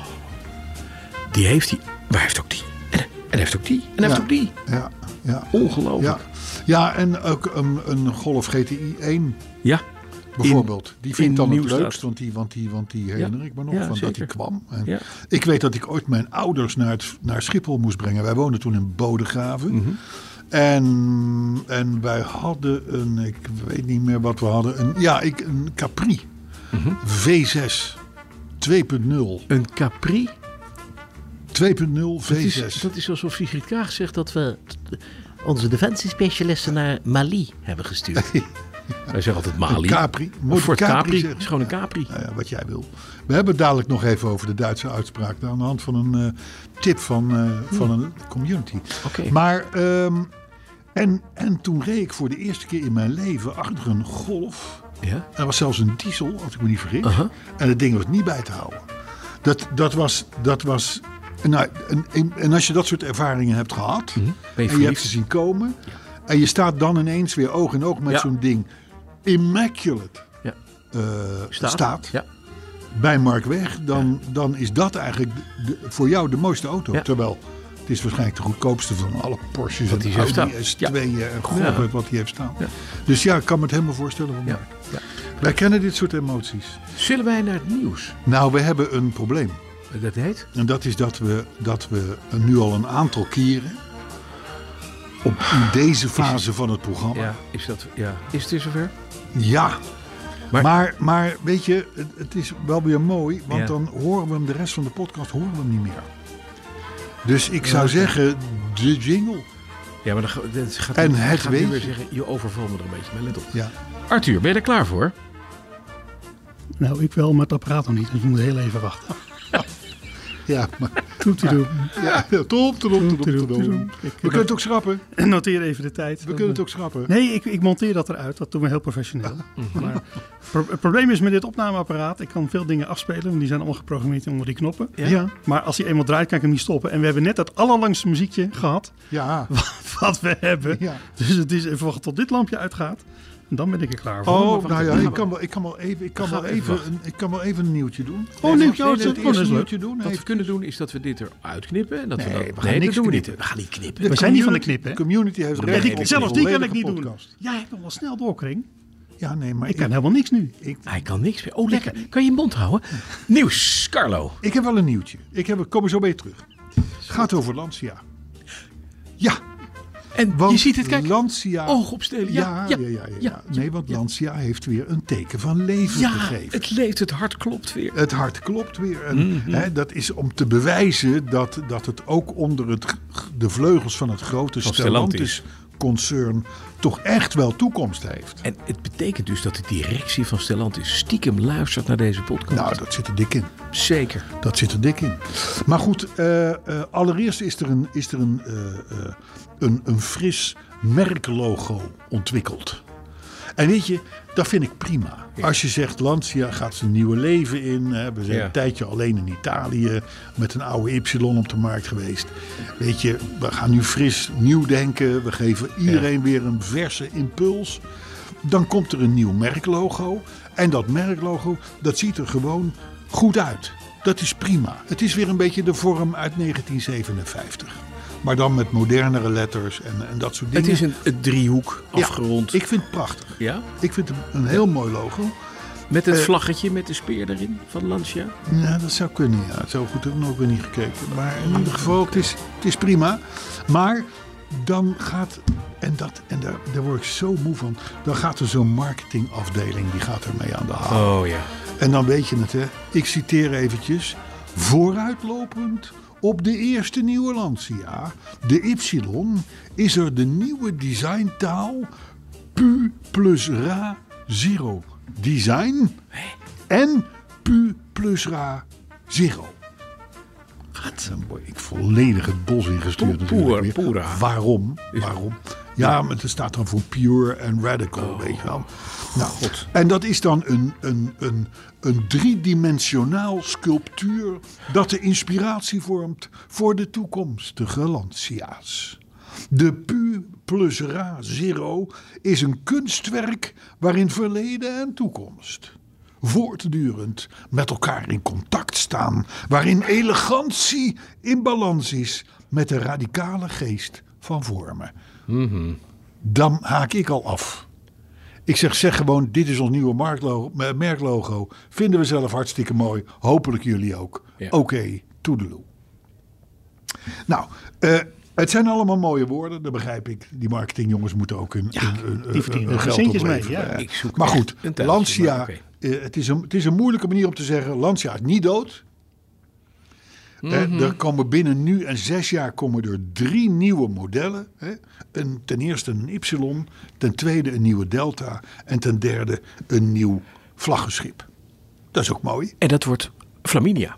die heeft die, maar hij heeft ook die. En, en heeft ook die. En hij heeft Ja. ook die. Ja, ja. Ongelooflijk. Ja. ja, en ook een, een Golf GTI 1 Ja. Bijvoorbeeld. die vind in ik dan het leukst, want die, want die, want die herinner ik me nog Ja, van dat die kwam. En Ja. Ik weet dat ik ooit mijn ouders naar, het, naar Schiphol moest brengen. Wij woonden toen in Bodegraven. Mhm. En, en wij hadden een, ik weet niet meer wat we hadden, een, ja, ik, een Capri Mhm. V6 2.0. Een Capri. 2.0 Dat is, V6. dat is alsof Sigrid Kaag zegt dat we onze defensiespecialisten naar Mali hebben gestuurd. Wij zeggen altijd Mali. Een Capri. Een Ford Capri Capri. is gewoon een Capri. Nou ja, wat jij wil. We hebben het dadelijk nog even over de Duitse uitspraak. Aan de hand van een eh, tip van, eh, van een community. Oké. Maar, ehm, en, en toen reed ik voor de eerste keer in mijn leven achter een golf. Ja? Er was zelfs een diesel, als ik me niet vergis. En het ding was niet bij te houden. Dat, dat was. Dat was nou, en, en, en als je dat soort ervaringen hebt gehad. Ben je en je hebt ze zien komen. En je staat dan ineens weer oog in oog met Ja. zo'n ding. Immaculate Ja. eh, Staat? staat. Ja. Bij Mark Weg. Dan, dan is dat eigenlijk de- voor jou de mooiste auto. Terwijl het is waarschijnlijk de goedkoopste van alle Porsches Wat en Audi staan. S2'en en god Ja. weet wat hij heeft staan. Dus ja, ik kan me het helemaal voorstellen van. Mark. ja. Wij kennen dit soort emoties. Zullen wij naar het nieuws? Nou, we hebben een probleem. Dat heet? En dat is dat we, dat we nu al een aantal keren op in deze fase van het programma. Ja, is, dat, ja. is het weer zover? Ja. Maar- Maar, maar, weet je, het, het is wel weer mooi, want Ja. dan horen we hem de rest van de podcast horen we hem niet meer. Dus ik zou zeggen, de jingle. Ja, maar dan ga- dat gaat En het gaat nu weet weer je. zeggen, je overvalt me er een beetje. Maar let op. Ja. Arthur, ben je er klaar voor? Nou, ik wel, maar het apparaat nog niet. Dus we moeten heel even wachten. Ja, maar, Toetedoe. ja, top, top, top, top, Toetedoe, top. toetedoe. We Ik- kunnen het ook schrappen. Noteer even de tijd. We kunnen het ook schrappen. Nee, ik, ik monteer dat eruit. Dat doen we heel professioneel. Maar pro- het probleem is met dit opnameapparaat. Ik kan veel dingen afspelen. Want die zijn allemaal geprogrammeerd onder die knoppen. Ja. Maar als hij eenmaal draait, kan ik hem niet stoppen. En we hebben net het allerlangste muziekje gehad. Ja. Wat we hebben. Ja. Dus het is even wachten tot dit lampje uitgaat. Dan ben ik er klaar voor. Oh, nou ja, ik kan wel, ik kan wel even, ik kan wel we even een, ik kan wel even een nieuwtje doen. Oh, nieuwtje, oh, dat eerste is leuk. nieuwtje doen. Wat we kunnen doen is dat we dit eruit knippen. En dat Nee, we, dat, we gaan nee, niks dat doen we niet. knippen. We gaan niet knippen. De We zijn niet van de knippen, hè? community heeft Nee, recht ik- op een zelfs die kan ik niet doen. podcast. Jij hebt nog wel snel doorkring. Ja, nee, maar Ik ik, kan helemaal niks nu. ik, Hij kan niks meer. Oh, lekker. Kan je je mond houden? Nieuws, Carlo. ik heb wel een nieuwtje. Ik heb, kom er zo bij terug. Het gaat over Lancia. Ja, En want je ziet het, kijk. Lancia... Oog opstelen. Ja, ja, ja, ja, ja, ja, ja, Nee, want Lancia heeft weer een teken van leven Ja, gegeven. het leeft, het hart klopt weer. Het hart klopt weer. En, Mhm. hè, dat is om te bewijzen dat, dat het ook onder het, de vleugels van het grote Stellantis. Stellantis-concern toch echt wel toekomst heeft. En het betekent dus dat de directie van Stellantis stiekem luistert naar deze podcast. Nou, dat zit er dik in. Zeker. Dat zit er dik in. Maar goed, eh, eh, allereerst is er, een, is er een, eh, eh, een, een fris merklogo ontwikkeld. En weet je, dat vind ik prima. Als je zegt Lancia gaat zijn nieuwe leven in. Hè, we zijn Ja. een tijdje alleen in Italië met een oude Y op de markt geweest. Weet je, we gaan nu fris nieuw denken. We geven iedereen weer een verse impuls. Dan komt er een nieuw merklogo. En dat merklogo, dat ziet er gewoon goed uit. Dat is prima. Het is weer een beetje de vorm uit 1957. Maar dan met modernere letters en, en dat soort dingen. Het is een, een driehoek Ja, afgerond. ik vind het prachtig. ja? Ik vind het een heel mooi logo. Met het Eh, vlaggetje met de speer erin van Lancia. Ja, dat zou kunnen, ja. Zo goed heb ik nog weer niet gekeken. Maar in ieder geval, het is, het is prima. Maar dan gaat, en, dat, en daar, daar word ik zo moe van, dan gaat er zo'n marketingafdeling, die gaat ermee aan de haal. Oh ja. En dan weet je het, hè. Ik citeer eventjes. Vooruitlopend op de eerste nieuwe Lancia, de Y, is er de nieuwe designtaal Pu plus Ra Zero Design en Pu plus Ra Zero. Wat? Dan word ik volledig het bos ingestuurd. Poer. Waarom? Waarom? Ja, maar het staat dan voor pure en radical, weet je wel. Nou, En dat is dan een, een, een, een driedimensionaal sculptuur dat de inspiratie vormt voor de toekomstige Lancia's. De Pu plus Ra Zero is een kunstwerk waarin verleden en toekomst voortdurend met elkaar in contact staan, waarin elegantie in balans is met de radicale geest van vormen. Dan haak ik al af. Ik zeg, zeg gewoon, dit is ons nieuwe merklogo. Vinden we zelf hartstikke mooi. Hopelijk jullie ook. Ja. Oké, toedeloe. Nou, eh, het zijn allemaal mooie woorden, dat begrijp ik. Die marketingjongens moeten ook hun, hun, hun- verdienen hun er geld centjes mee, opleveren, ja. hè. Ik zoek maar goed, Lancia, maar eh, het, is een, het is een moeilijke manier om te zeggen, Lancia is niet dood. Hè, er komen binnen nu en zes jaar komen er drie nieuwe modellen. Hè. Een, ten eerste een Y, ten tweede een nieuwe Delta en ten derde een nieuw vlaggenschip. Dat is ook mooi. En dat wordt Flaminia.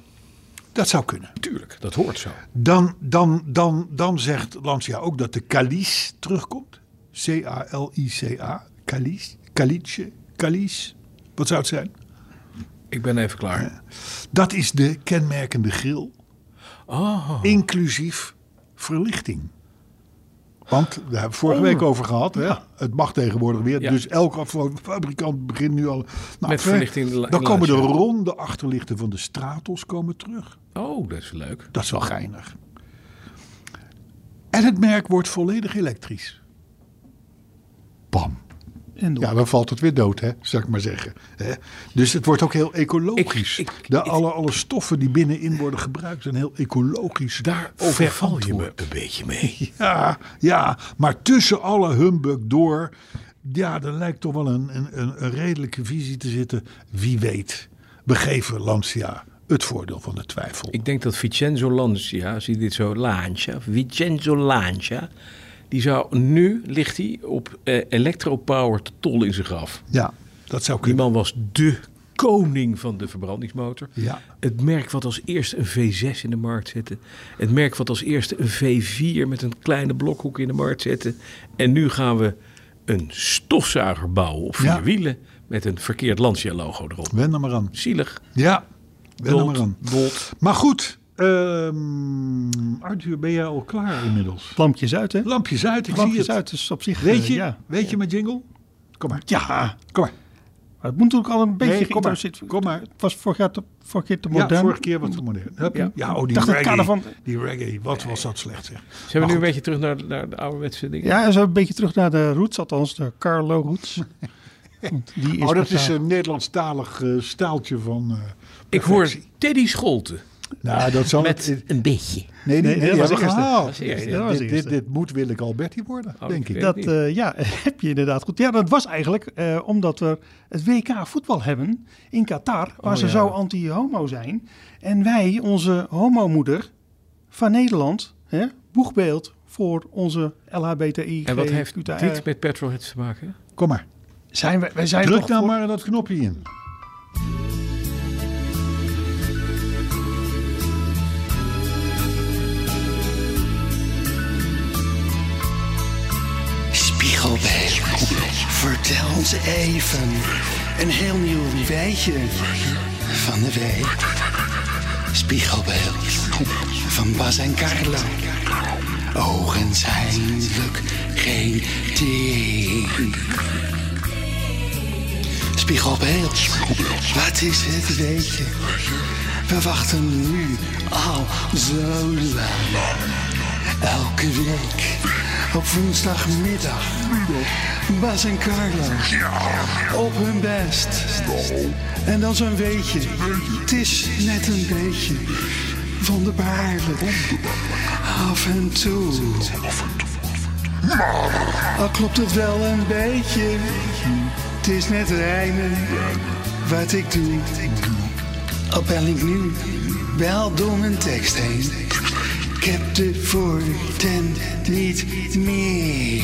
Dat zou kunnen. Tuurlijk, dat hoort zo. Dan, dan, dan, dan zegt Lancia ook dat de Calice terugkomt. C-A-L-I-C-A. Calice. Calice. Calice. Wat zou het zijn? Ik ben even klaar. Dat is de kenmerkende grill. Oh, Inclusief verlichting. Want daar hebben we vorige Oh. week over gehad. Hè? Het mag tegenwoordig weer. Ja. Dus elke fabrikant begint nu al. Nou, Met verlichting in de la- Dan komen de ronde achterlichten van de Stratos komen terug. oh, dat is leuk. Dat is wel geinig. En het merk wordt volledig elektrisch. Bam. En door. Ja, dan valt het weer dood, hè, zou ik maar zeggen. Hè? Dus het wordt ook heel ecologisch. Ik- ik- de, alle, alle stoffen die binnenin worden gebruikt zijn heel ecologisch. Daar overval je me een beetje mee. Ja, ja, maar tussen alle humbug door, ja, er lijkt toch wel een, een, een, een redelijke visie te zitten. Wie weet, we geven Lancia het voordeel van de twijfel. Ik denk dat Vincenzo Lancia, als hij dit zo Lancia, Vincenzo Lancia, die zou nu ligt hij op eh, electropower te tol in zijn graf. Ja, dat zou Die kunnen. man was de koning van de verbrandingsmotor. Ja. Het merk wat als eerste een V6 in de markt zette. Het merk wat als eerste een V4 met een kleine blokhoek in de markt zette. En nu gaan we een stofzuiger bouwen op vier Ja. wielen met een verkeerd Lancia logo erop. Wen er maar aan. Zielig. Ja, wen er maar aan. Maar goed, ehm, Arthur, ben jij al klaar inmiddels? Lampjes uit, hè? Lampjes uit, ik zie Lampjes het. uit, dus op zich... Weet eh, je, ja. weet je mijn jingle? Kom maar, Ja, kom maar. maar het moet natuurlijk al een beetje Nee, kom maar, kom maar. Het was vorig jaar te, vorige keer te Ja, modern. vorige keer wat te modern. Heb je? Ja. Ja, oh, die dacht reggae. van- Die reggae, wat was dat slecht zeg. Zijn we nu goed. een beetje terug naar, naar de ouderwetse dingen? Ja, zo een beetje terug naar de roots, althans de Carlo roots. Die is Oh, dat is haar- een Nederlandstalig eh, staaltje van eh Ik hoor. Teddy Scholten. Nou, dat zal Met het... een beetje. Nee, nee, Nee, nee, dat was. Dat was. Dit- dit, moet Willeke Alberti worden, Oh, denk ik Dat eh, ja, heb je inderdaad goed. Ja, dat was eigenlijk eh, omdat we het WK voetbal hebben in Qatar, waar Oh, ze ja. zo anti-homo zijn. En wij, onze homomoeder van Nederland, hè, boegbeeld voor onze LHBTI. En wat heeft dit met petrolheads te maken? Kom maar. Zijn wij, wij zijn Druk toch nou voor- maar dat knopje in. Vertel ons even een heel nieuw weetje van de week. Spiegelbeeld van Bas en Carlo. Ogenschijnlijk geen ding. Spiegelbeeld, wat is het weetje? We wachten nu al zo lang. Elke week op woensdagmiddag. Bas en Carlo op hun best. En dan zo'n weetje. Het is net een beetje wonderbaarlijk. Af en toe. Al klopt het wel een beetje. Het is net rijmen wat ik doe. Bel ik nu wel door mijn tekst heen. Ik heb de voorten niet meer.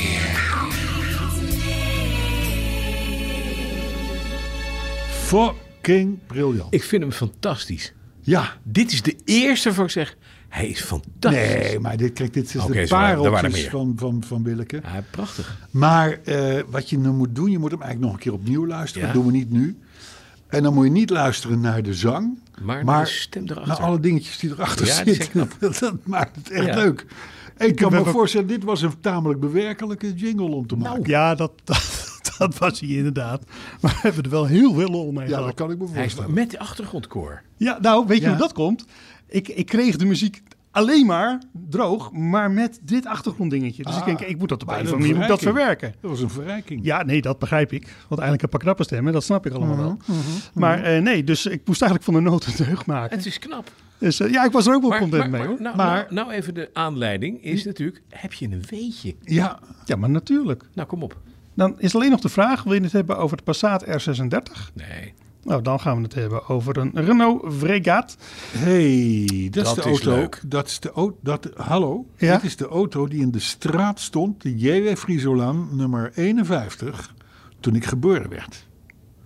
Fucking briljant. Ik vind hem fantastisch. Ja. Dit is de eerste waarvan ik zeg, hij is fantastisch. Nee, maar dit, kijk, dit is Oké, de pareltjes van, van, van Willeke. Ja, prachtig. Maar eh, wat je nu moet doen, je moet hem eigenlijk nog een keer opnieuw luisteren. Ja. Dat doen we niet nu. En dan moet je niet luisteren naar de zang. Maar stem erachter. Naar alle dingetjes die erachter Ja, zitten. Dat, dat maakt het echt Ja. leuk. Ik kan me ook- voorstellen, dit was een tamelijk bewerkelijke jingle om te maken. Ja, dat, dat, dat was hij inderdaad. Maar we hebben er wel heel veel lol mee ja, gehad. dat kan ik me Hij is voorstellen. met de achtergrondkoor. Ja, nou, weet je Ja. hoe dat komt? Ik, ik kreeg de muziek alleen maar droog, maar met dit achtergronddingetje. Dus Ah, ik denk, ik moet dat op een dat of andere moet dat verwerken. Dat was een verrijking. Ja, nee, dat begrijp ik. Want eigenlijk een paar knappe stemmen, dat snap ik allemaal wel. Mhm, Maar eh, nee, dus ik moest eigenlijk van de nood een deugd maken. Het is knap. Dus eh, ja, ik was er ook wel Maar, content maar, mee maar- hoor. nou, maar, nou, nou even de aanleiding is natuurlijk, heb je een weetje? Ja, ja, maar natuurlijk. Nou, kom op. Dan is alleen nog de vraag, wil je het hebben over de Passat R36? Nee. Nou, dan gaan we het hebben over een Renault Vregat. hey, dat, Dat is de is auto. leuk. Dat is de auto. Dat, hallo, Ja? dit is de auto die in de straat stond, de JW Friesolaan nummer 51, toen ik geboren werd.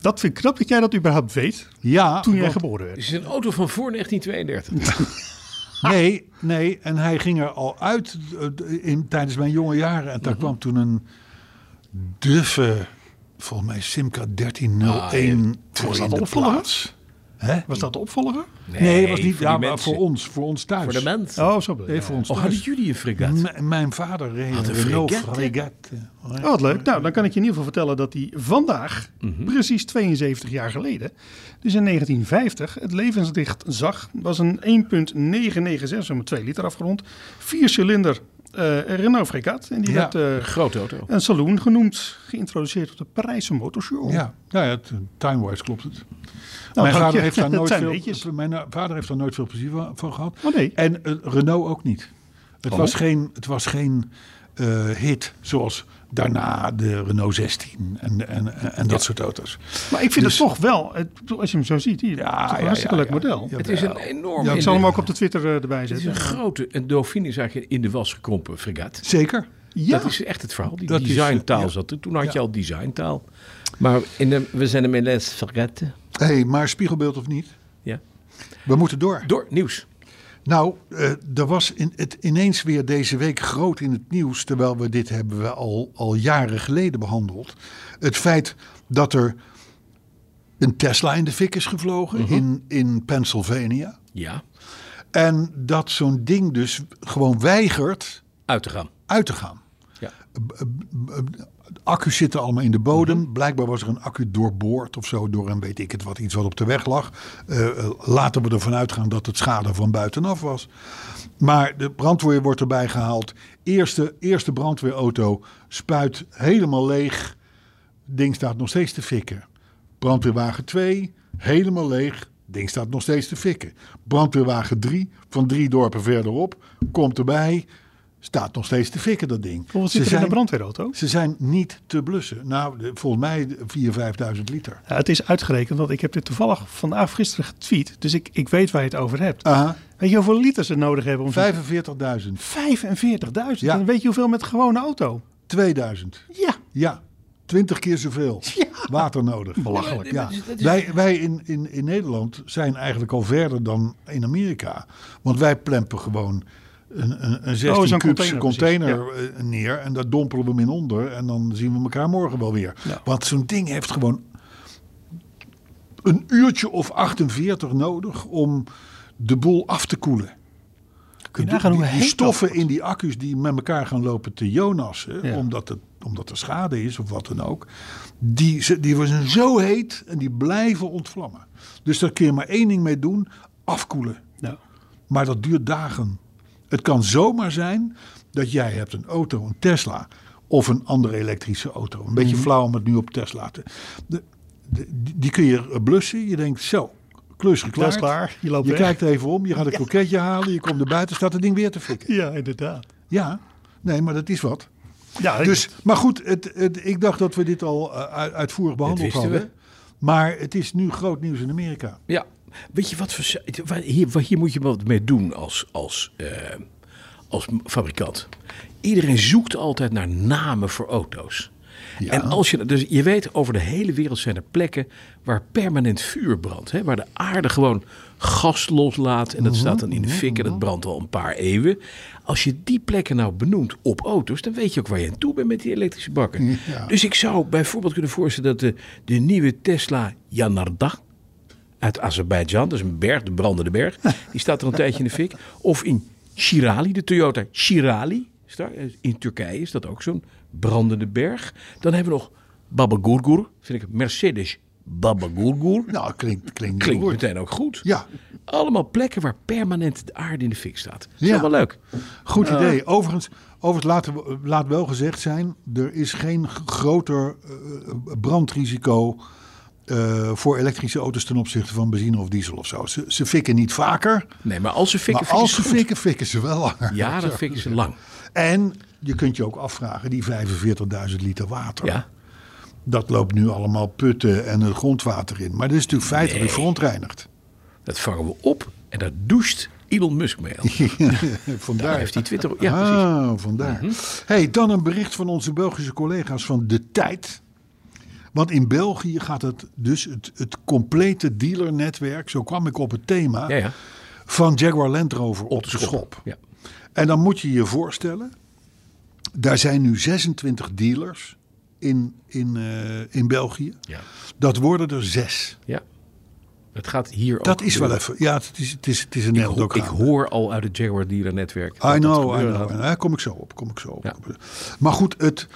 Dat vind ik knap dat jij dat überhaupt weet Ja, toen jij geboren werd. Het is een auto van voor 1932. Nee, nee, en hij ging er al uit eh, in, tijdens mijn jonge jaren. En daar Mhm. kwam toen een duffe, volgens mij Simca 1301 voor Was in dat de opvolger? plaats. Hè? Was dat de opvolger? Nee, was niet voor ja, maar voor ons, voor ons thuis. Voor de mensen. Oh, zo. Nee, voor ons Oh, thuis. hadden jullie een fregat? M- mijn vader reed een Renault Fregat? Fregat. Oh, wat leuk. Nou, dan kan ik je in ieder geval vertellen dat hij vandaag, Mhm. precies 72 jaar geleden, dus in 1950, het levenslicht zag. was een 1.996, zo met 2 liter afgerond, viercilinder eh Renault Fregat. En die Ja. werd eh, Een grote auto. een saloon genoemd, geïntroduceerd op de Parijse Motorshow. Ja, nou ja, het- time-wise klopt het. Nou, mijn, vader heeft daar nooit veel, mijn eh, vader heeft daar nooit veel plezier van, gehad. Oh, nee. En eh, Renault ook niet. Het was geen, het was geen eh, hit zoals daarna de Renault 16 en, en, en, dat soort auto's. Maar ik vind Dus- het toch wel, het, als je hem zo ziet, hier, Ja, het is een ja, hartstikke ja, leuk ja. model. Ja, Het is een enorm... Ja, ik zal hem ook op de Twitter eh, erbij Het is zetten. een grote... Een Dauphine is eigenlijk in de was gekrompen fregat. Zeker. Ja, Dat is echt het verhaal. Die Dat is, designtaal ja. zat er. Toen had je Ja. al designtaal. Maar in de, we zijn hem in les vergeten. hey, maar spiegelbeeld of niet? Ja. We moeten door. Door, nieuws. Nou, eh, er was in, het ineens weer deze week groot in het nieuws, terwijl we dit hebben we al, al jaren geleden behandeld. Het feit dat er een Tesla in de fik is gevlogen in, in Pennsylvania. Ja, En dat zo'n ding dus gewoon weigert uit te gaan. uit te gaan. Ja. Accu's zitten allemaal in de bodem. Blijkbaar was er een accu doorboord of zo door een weet ik het wat, iets wat op de weg lag. Eh, laten we ervan uitgaan dat het schade van buitenaf was. Maar de brandweer wordt erbij gehaald. Eerste, eerste brandweerauto spuit helemaal leeg. Ding staat nog steeds te fikken. Brandweerwagen 2, helemaal leeg. Ding staat nog steeds te fikken. Brandweerwagen 3, van drie dorpen verderop, komt erbij. Staat nog steeds te fikken, dat ding. Hoeveel Ze zit er in zijn- een brandweerauto? Ze zijn niet te blussen. Nou, de- volgens mij 4.000, 5.000 liter. Ja, het is uitgerekend, want ik heb dit toevallig vandaag gisteren getweet. Dus ik, ik weet waar je het over hebt. Aha, Weet je hoeveel liters ze nodig hebben? Om zo'n- 45.000. 45.000. Ja. Dan weet je hoeveel met een gewone auto. 2000. Ja. Ja, 20 keer zoveel Ja. water nodig. Belachelijk. Ja. Wij, wij in, in, in Nederland zijn eigenlijk al verder dan in Amerika. Want wij plempen gewoon een, een, een 16 Oh, zo'n kubus container, container, eh, neer. En daar dompelen we hem in onder. En dan zien we elkaar morgen wel weer. Ja. Want zo'n ding heeft gewoon een uurtje of 48 nodig om de boel af te koelen. Kun je Die- nagaan hoe die, die heet stoffen in die accu's die met elkaar gaan lopen te jonassen, Ja. omdat, het, omdat er schade is of wat dan ook, die, die zijn zo heet en die blijven ontvlammen. Dus daar kun je maar één ding mee doen, afkoelen. Maar dat duurt dagen. Het kan zomaar zijn dat jij hebt een auto, een Tesla of een andere elektrische auto. Een beetje flauw om het nu op Tesla te... De, de- die, kun je blussen. Je denkt zo, klus geklaard. Klaar. Je loopt je kijkt even om, je gaat een kroketje halen. Je komt er buiten, staat het ding weer te fikken. ja, inderdaad. Ja, nee, maar dat is wat. Ja, Dus, maar goed, het, het, ik dacht dat we dit al eh, uit- uitvoerig behandeld hadden. Maar het is nu groot nieuws in Amerika. Ja. Weet je wat voor... Hier, waar- hier moet je wat mee doen als, als, eh, als fabrikant. Iedereen zoekt altijd naar namen voor auto's. En als je, dus je weet, over de hele wereld zijn er plekken waar permanent vuur brandt. Hè, waar de aarde gewoon gas loslaat. En dat staat dan in de fik en dat brandt al een paar eeuwen. Als je die plekken nou benoemt op auto's, dan weet je ook waar je aan toe bent met die elektrische bakken. Dus ik zou bijvoorbeeld kunnen voorstellen dat de, de nieuwe Tesla Janarda uit Azerbeidzjan, dat is een berg, de brandende berg. Die staat er een tijdje in de fik. Of in Shirali, de Toyota Shirali. is daar. In Turkije is dat ook zo'n brandende berg. Dan hebben we nog Baba Gurgur, vind ik Mercedes Baba Gurgur. Nou, klinkt, klinkt, Klinkt meteen ook goed. Ja, Allemaal plekken waar permanent de aarde in de fik staat. Dat is Ja. wel leuk. Goed idee. Overigens, overigens laten we, laat wel gezegd zijn, er is geen groter eh, brandrisico eh, voor elektrische auto's ten opzichte van benzine of diesel of zo. Ze, ze fikken niet vaker, Nee, maar als ze fikken, maar als ze fikken ze fikken, fikken ze wel langer. Ja, dan fikken ze lang. En je kunt je ook afvragen, die 45.000 liter water. Ja. dat loopt nu allemaal putten en het grondwater in. Maar dat is natuurlijk feitelijk Nee. verontreinigd. Dat vangen we op en daar doucht Elon Musk mee. Vandaar. Daar heeft hij Twitter... Ja, precies. Mhm. ah, vandaar. Hey, dan een bericht van onze Belgische collega's van De Tijd. Want in België gaat het dus het, het complete dealernetwerk, zo kwam ik op het thema, Ja, ja. van Jaguar Land Rover op, de schop. schop. Ja. En dan moet je je voorstellen, daar zijn nu 26 dealers in, in, eh, in België. Ja. Dat worden er zes. ja. Het gaat hier ook Dat is wel even, ja, het is, het is, het is een Ik, ho- ik hoor al uit het Jaguar dealer netwerk. I dat dat know, I know. Daar kom ik zo op. Kom ik zo op. Ja. Maar goed, het,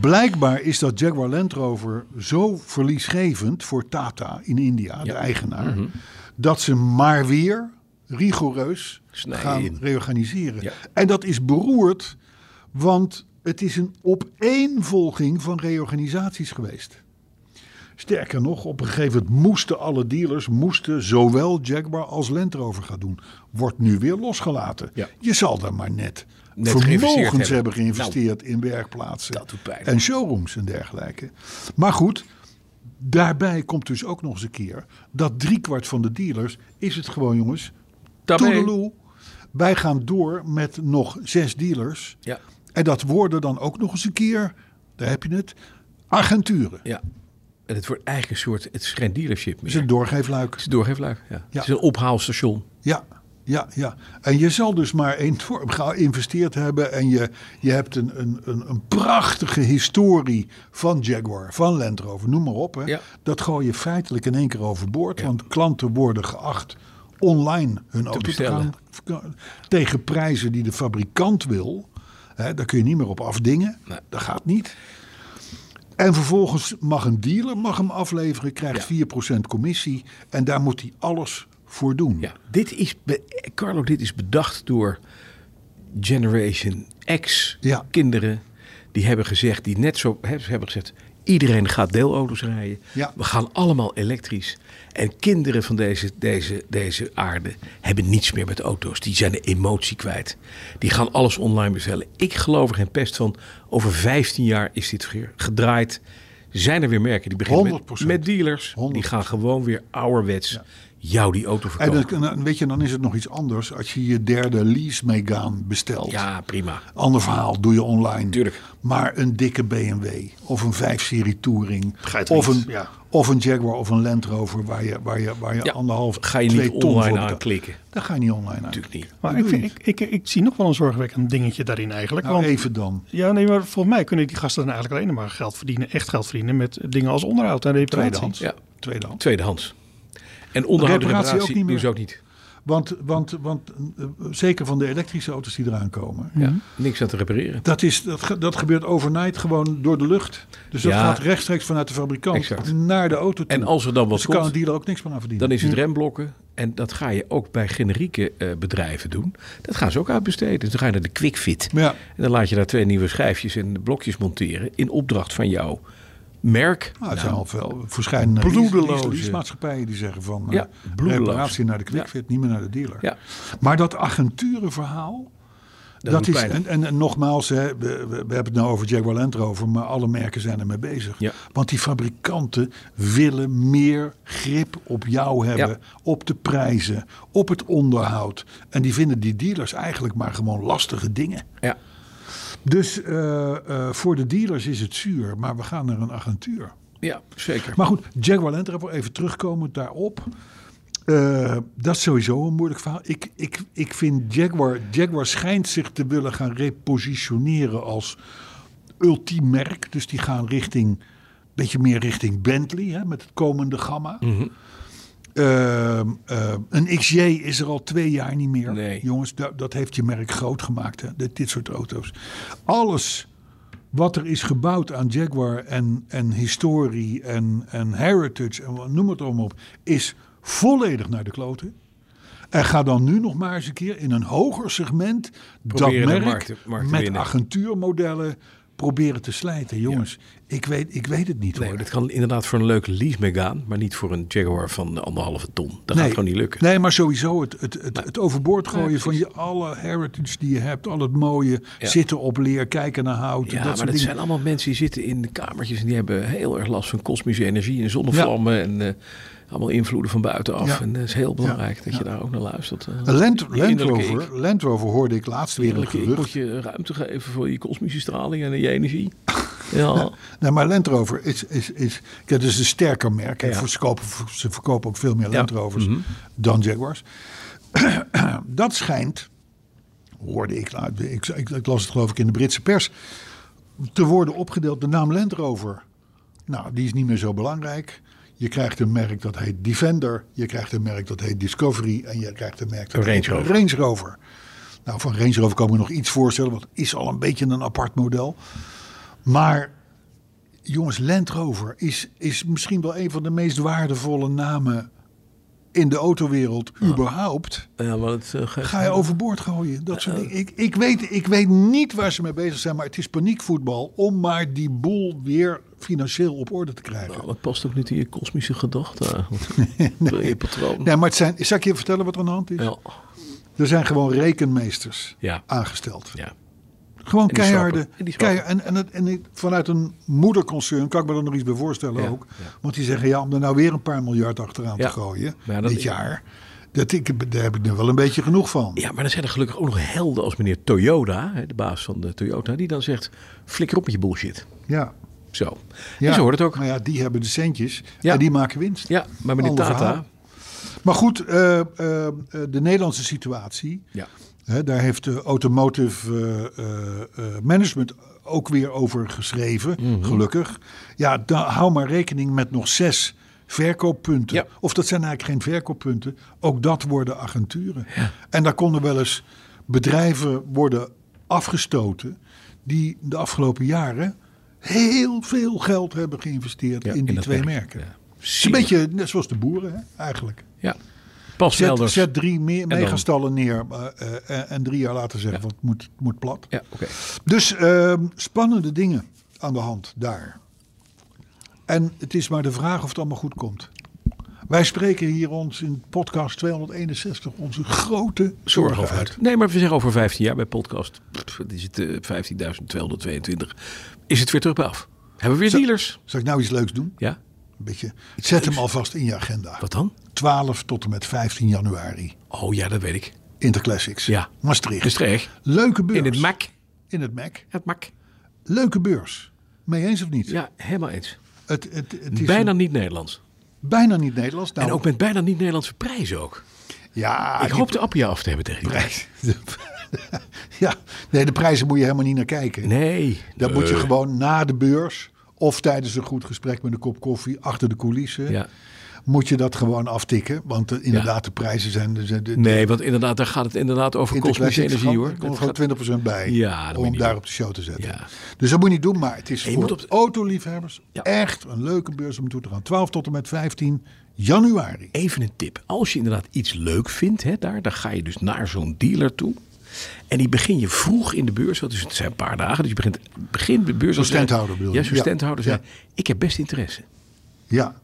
blijkbaar is dat Jaguar Land Rover zo verliesgevend voor Tata in India, de eigenaar, Mhm. dat ze maar weer rigoureus Snijden gaan reorganiseren. Ja. En dat is beroerd, want het is een opeenvolging van reorganisaties geweest. Sterker nog, op een gegeven moment moesten alle dealers moesten zowel Jaguar als Land Rover gaan doen. Wordt nu weer losgelaten. Ja. Je zal daar maar net, Net vermogens hebben. hebben geïnvesteerd in werkplaatsen en showrooms en dergelijke. Maar goed, daarbij komt dus ook nog eens een keer dat driekwart van de dealers is het gewoon jongens. Toedeloe. Wij gaan door met nog zes dealers. Ja. En dat worden dan ook nog eens een keer, daar heb je het, agenturen. Ja. En het wordt eigenlijk een soort, het is geen dealership meer. Dat is een doorgeefluik. Het is een doorgeefluik. Ja. Ja. Het is een ophaalstation. Ja, ja, ja. En je zal dus maar enorm geïnvesteerd hebben. En je, je hebt een, een, een, een prachtige historie van Jaguar, van Land Rover, noem maar op. Hè. Ja. Dat gooi je feitelijk in één keer overboord. Want klanten worden geacht online hun auto te gaan. Tegen prijzen die de fabrikant wil. Hè, daar kun je niet meer op afdingen. Nee. Dat gaat niet. En vervolgens mag een dealer mag hem afleveren, krijgt 4% commissie. En daar moet hij alles voor doen. Ja, dit is, Carlo, dit is bedacht door Generation X Ja. kinderen. Die hebben gezegd, die net zo hè, ze hebben gezegd, iedereen gaat deelauto's rijden. Ja. We gaan allemaal elektrisch. En kinderen van deze, deze, deze aarde hebben niets meer met auto's. Die zijn de emotie kwijt. Die gaan alles online bestellen. Ik geloof er geen pest van. Over 15 jaar is dit weer gedraaid. Zijn er weer merken die beginnen met, 100%. met dealers. Die 100%. gaan gewoon weer ouderwets jou die auto En verkopen. dan, dan- weet je, dan is het nog iets anders als je je derde lease Megane bestelt. Ja, prima. Ander verhaal, doe je online. Tuurlijk. Maar een dikke BMW of een 5-serie Touring of een, ja. of een Jaguar of een Land Rover waar je, waar je, waar je Ja, anderhalf, ga je twee niet ton online aanklikken. Daar ga je niet online aan. Natuurlijk niet. Maar vind, ik, ik, ik zie nog wel een zorgwekkend dingetje daarin eigenlijk. Nou, want, even dan. Ja, nee, maar volgens mij kunnen die gasten dan eigenlijk alleen maar geld verdienen, echt geld verdienen met dingen als onderhoud en reparatie. Tweedehands. Ja. Tweedehands. Tweedehands. En onderhoud en Reparatie reparatie ook niet doen meer. ze ook niet. Want, want, want eh, zeker van de elektrische auto's die eraan komen. Ja, niks aan te repareren. Dat, is, dat, ge- dat gebeurt overnight gewoon door de lucht. Dus dat Ja. gaat rechtstreeks vanuit de fabrikant Exact. naar de auto toe. En als er dan wat dus kan een komt, dealer ook niks meer aan verdienen. dan is het remblokken. En dat ga je ook bij generieke eh, bedrijven doen. Dat gaan ze ook uitbesteden. Dus dan ga je naar de QuickFit. Ja. En dan laat je daar twee nieuwe schijfjes en blokjes monteren. In opdracht van jouw merk. Nou, er zijn al veel verschillende bloedeloze- leasemaatschappijen die zeggen van Ja, eh, reparatie naar de quickfit, niet meer naar de dealer. Ja. Maar dat agenturenverhaal, dat, is, en, en, en nogmaals, hè, we, we, we hebben het nou over Jaguar Land Rover, maar alle merken zijn ermee bezig. Ja. Want die fabrikanten willen meer grip op jou hebben, Ja. op de prijzen, op het onderhoud. En die vinden die dealers eigenlijk maar gewoon lastige dingen. Ja. Dus eh, eh, voor de dealers is het zuur, maar we gaan naar een agentuur. ja, zeker. Maar goed, Jaguar Land Rover, even terugkomend daarop. Eh, dat is sowieso een moeilijk verhaal. Ik, ik, ik vind Jaguar, Jaguar schijnt zich te willen gaan repositioneren als ultiem merk. Dus die gaan richting, beetje meer richting Bentley hè, met het komende gamma. Mhm. Ehm, eh, een XJ is er al twee jaar niet meer. Nee. Jongens, dat, dat heeft je merk groot gemaakt, hè, dit, dit soort auto's. Alles wat er is gebouwd aan Jaguar en, en historie en, en heritage en wat- noem het allemaal op, is volledig naar de kloten. En ga dan nu nog maar eens een keer in een hoger segment Proberen dat merk markt markt met agentuurmodellen proberen te slijten. Jongens, ik, weet, ik weet het niet Nee, hoor. dat kan inderdaad voor een leuke lease mee gaan, maar niet voor een Jaguar van anderhalve ton. Dat nee, gaat gewoon niet lukken. Nee, maar sowieso het, het, het, het overboord gooien van je alle heritage die je hebt. Al het mooie, Ja. zitten op leer, kijken naar hout. Ja, dat maar soort dat dingen. zijn allemaal mensen die zitten in de kamertjes en die hebben heel erg last van kosmische energie en zonnevlammen en eh, allemaal invloeden van buitenaf. Ja. En dat is heel belangrijk Ja, dat je ja. daar ook naar luistert. Eh, Land, Land, Rover, Land Rover hoorde ik laatst weer een gerucht. moet je ruimte geven voor je kosmische straling en je energie. Ja, Nee, maar Land Rover is, is, is is een sterker merk. hè. Ja. Ze, verkopen, ze verkopen ook veel meer Ja. Land Rovers Mhm. dan Jaguars. dat schijnt, hoorde ik, nou, ik, ik, ik las het geloof ik in de Britse pers, te worden opgedeeld. De naam Land Rover, nou, die is niet meer zo belangrijk. Je krijgt een merk dat heet Defender. Je krijgt een merk dat heet Discovery. En je krijgt een merk dat Range heet Rover. Range Rover. Nou, van Range Rover kan ik me nog iets voorstellen. Want het is al een beetje een apart model. Maar jongens, Land Rover is, is misschien wel een van de meest waardevolle namen in de autowereld überhaupt. ja maar het eh, Ga je overboord gooien. Dat soort dingen. Ik, ik, weet, ik weet niet waar ze mee bezig zijn, maar het is paniekvoetbal om maar die boel weer financieel op orde te krijgen. Nou, dat past ook niet in je kosmische gedachten eigenlijk. Je patroon. Nee, maar het zijn, zal ik je vertellen wat er aan de hand is? Ja. Er zijn gewoon rekenmeesters Ja. aangesteld. ja. Gewoon En keiharde. En en, en, het, en het- vanuit een moederconcern kan ik me er nog iets bij voorstellen Ja, ook. ja. Want die zeggen ja, om er nou weer een paar miljard achteraan Ja. te gooien dat- dit jaar. Dat ik, daar heb ik er wel een beetje genoeg van. Ja, maar dan zijn er gelukkig ook nog helden als meneer Toyota, de baas van de Toyota, die dan zegt: flikker op met je bullshit. Ja. Zo. Ja, En zo hoort het ook. Maar ja, die hebben de centjes Ja. en die maken winst. Ja, maar meneer Ander Tata. verhaal. Maar goed, eh, eh, eh, de Nederlandse situatie. Ja. Hè, daar heeft de Automotive Management ook weer over geschreven, Mhm. gelukkig. Ja, hou maar rekening met nog zes verkooppunten. Ja. Of dat zijn eigenlijk geen verkooppunten. Ook dat worden agenturen. En daar konden wel eens bedrijven worden afgestoten... die de afgelopen jaren heel veel geld hebben geïnvesteerd Ja, in die twee merk. merken. Ja. Een beetje net zoals de boeren hè, eigenlijk. Ja. Pas Zet, elders. zet drie me- megastallen neer eh, eh, en, drie jaar later zeggen Ja. het moet, moet plat. Ja, oké. Dus ehm, spannende dingen aan de hand daar. En het is maar de vraag of het allemaal goed komt. Wij spreken hier ons in podcast 261 onze grote zorgen over uit. Nee, maar we zeggen over 15 jaar bij podcast. Pff, het eh, 15.222. Is het weer terug bij af? Hebben we weer dealers? Zal ik nou iets leuks doen? Ja. Een beetje. Zet hem alvast in je agenda. Wat dan? 12 tot en met 15 januari. Oh ja, dat weet ik. Interclassics. Ja. Maastricht. Maastricht. Leuke beurs. In het Mac. In het Mac. Het Mac. Leuke beurs. Mee eens of niet? Ja, helemaal eens. Het, het, het is Bijna een- niet Nederlands. Bijna niet Nederlands. Nou, En ook met bijna niet Nederlandse prijzen ook. ja, ik hoop de Appia af te hebben tegen die prijs. ja, nee, de prijzen moet je helemaal niet naar kijken. Nee. Dan moet je Nee. gewoon na de beurs of tijdens een goed gesprek met een kop koffie achter de coulissen. Ja. Moet je dat gewoon aftikken. Want eh, inderdaad, de prijzen zijn. De, de, de- Nee, want inderdaad, daar gaat het inderdaad over kosmische energie hoor. Er komt gaat- gewoon 20% bij. Ja, dat om daar doen. op de show te zetten. Ja. Dus dat moet je niet doen. Maar het is En voor de- autoliefhebbers echt een leuke beurs om toe te gaan. 12 tot en met 15 januari. Even een tip. Als je inderdaad iets leuk vindt hè, daar, dan ga je dus naar zo'n dealer toe. En die begin je vroeg in de beurs. Dus het zijn een paar dagen. Dus je begint begin de beurs. Zo'n standhouder bedoel je? Ja, zo'n Ja. standhouder. Ja. Ik heb best interesse. Ja,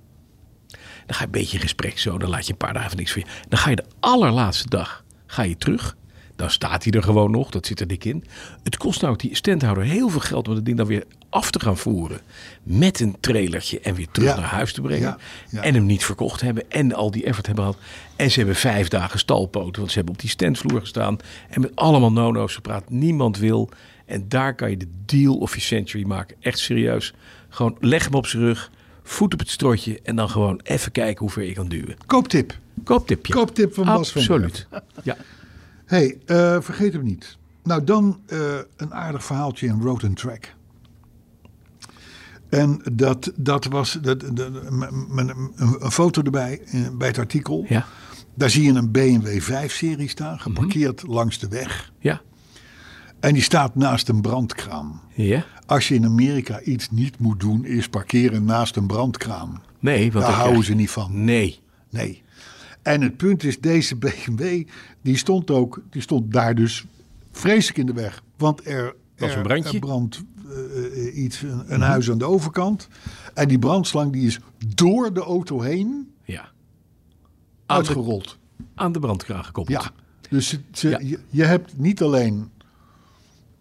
Dan ga je een beetje in gesprek zo. Dan laat je een paar dagen niks je. Dan ga je de allerlaatste dag ga je terug. Dan staat hij er gewoon nog. Dat zit er dik in. Het kost nou die standhouder heel veel geld om het ding dan weer af te gaan voeren. Met een trailertje en weer terug Ja. naar huis te brengen. Ja. Ja. En hem niet verkocht hebben. En al die effort hebben gehad. En ze hebben vijf dagen stalpoten. Want ze hebben op die standvloer gestaan. En met allemaal nono's gepraat. Niemand wil. En daar kan je de deal of je century maken. Echt serieus. Gewoon leg hem op zijn rug. Voet op het strotje. En dan gewoon even kijken hoe ver je kan duwen. kooptip. Kooptipje. Kooptip van Bas van Absoluut. Ja. hey, eh, vergeet hem niet. Nou, dan eh, een aardig verhaaltje in Road and Track. En dat, dat was dat, met een, een foto erbij eh, bij het artikel. Ja. Daar zie je een BMW 5-serie staan, geparkeerd langs de weg. Ja. En die staat naast een brandkraan. Ja. Als je in Amerika iets niet moet doen, is parkeren naast een brandkraan. Nee, want Daar houden krijg ze niet van. Nee. Nee. En het punt is, deze BMW, die stond ook, die stond daar dus vreselijk in de weg. Want er, Was een brandje? er brand, eh, iets, een, een huis aan de overkant. En die brandslang die is door de auto heen Ja. Aan de, uitgerold. aan de brandkraag gekoppeld. Ja, dus ze- ze- Ja. Je, je hebt niet alleen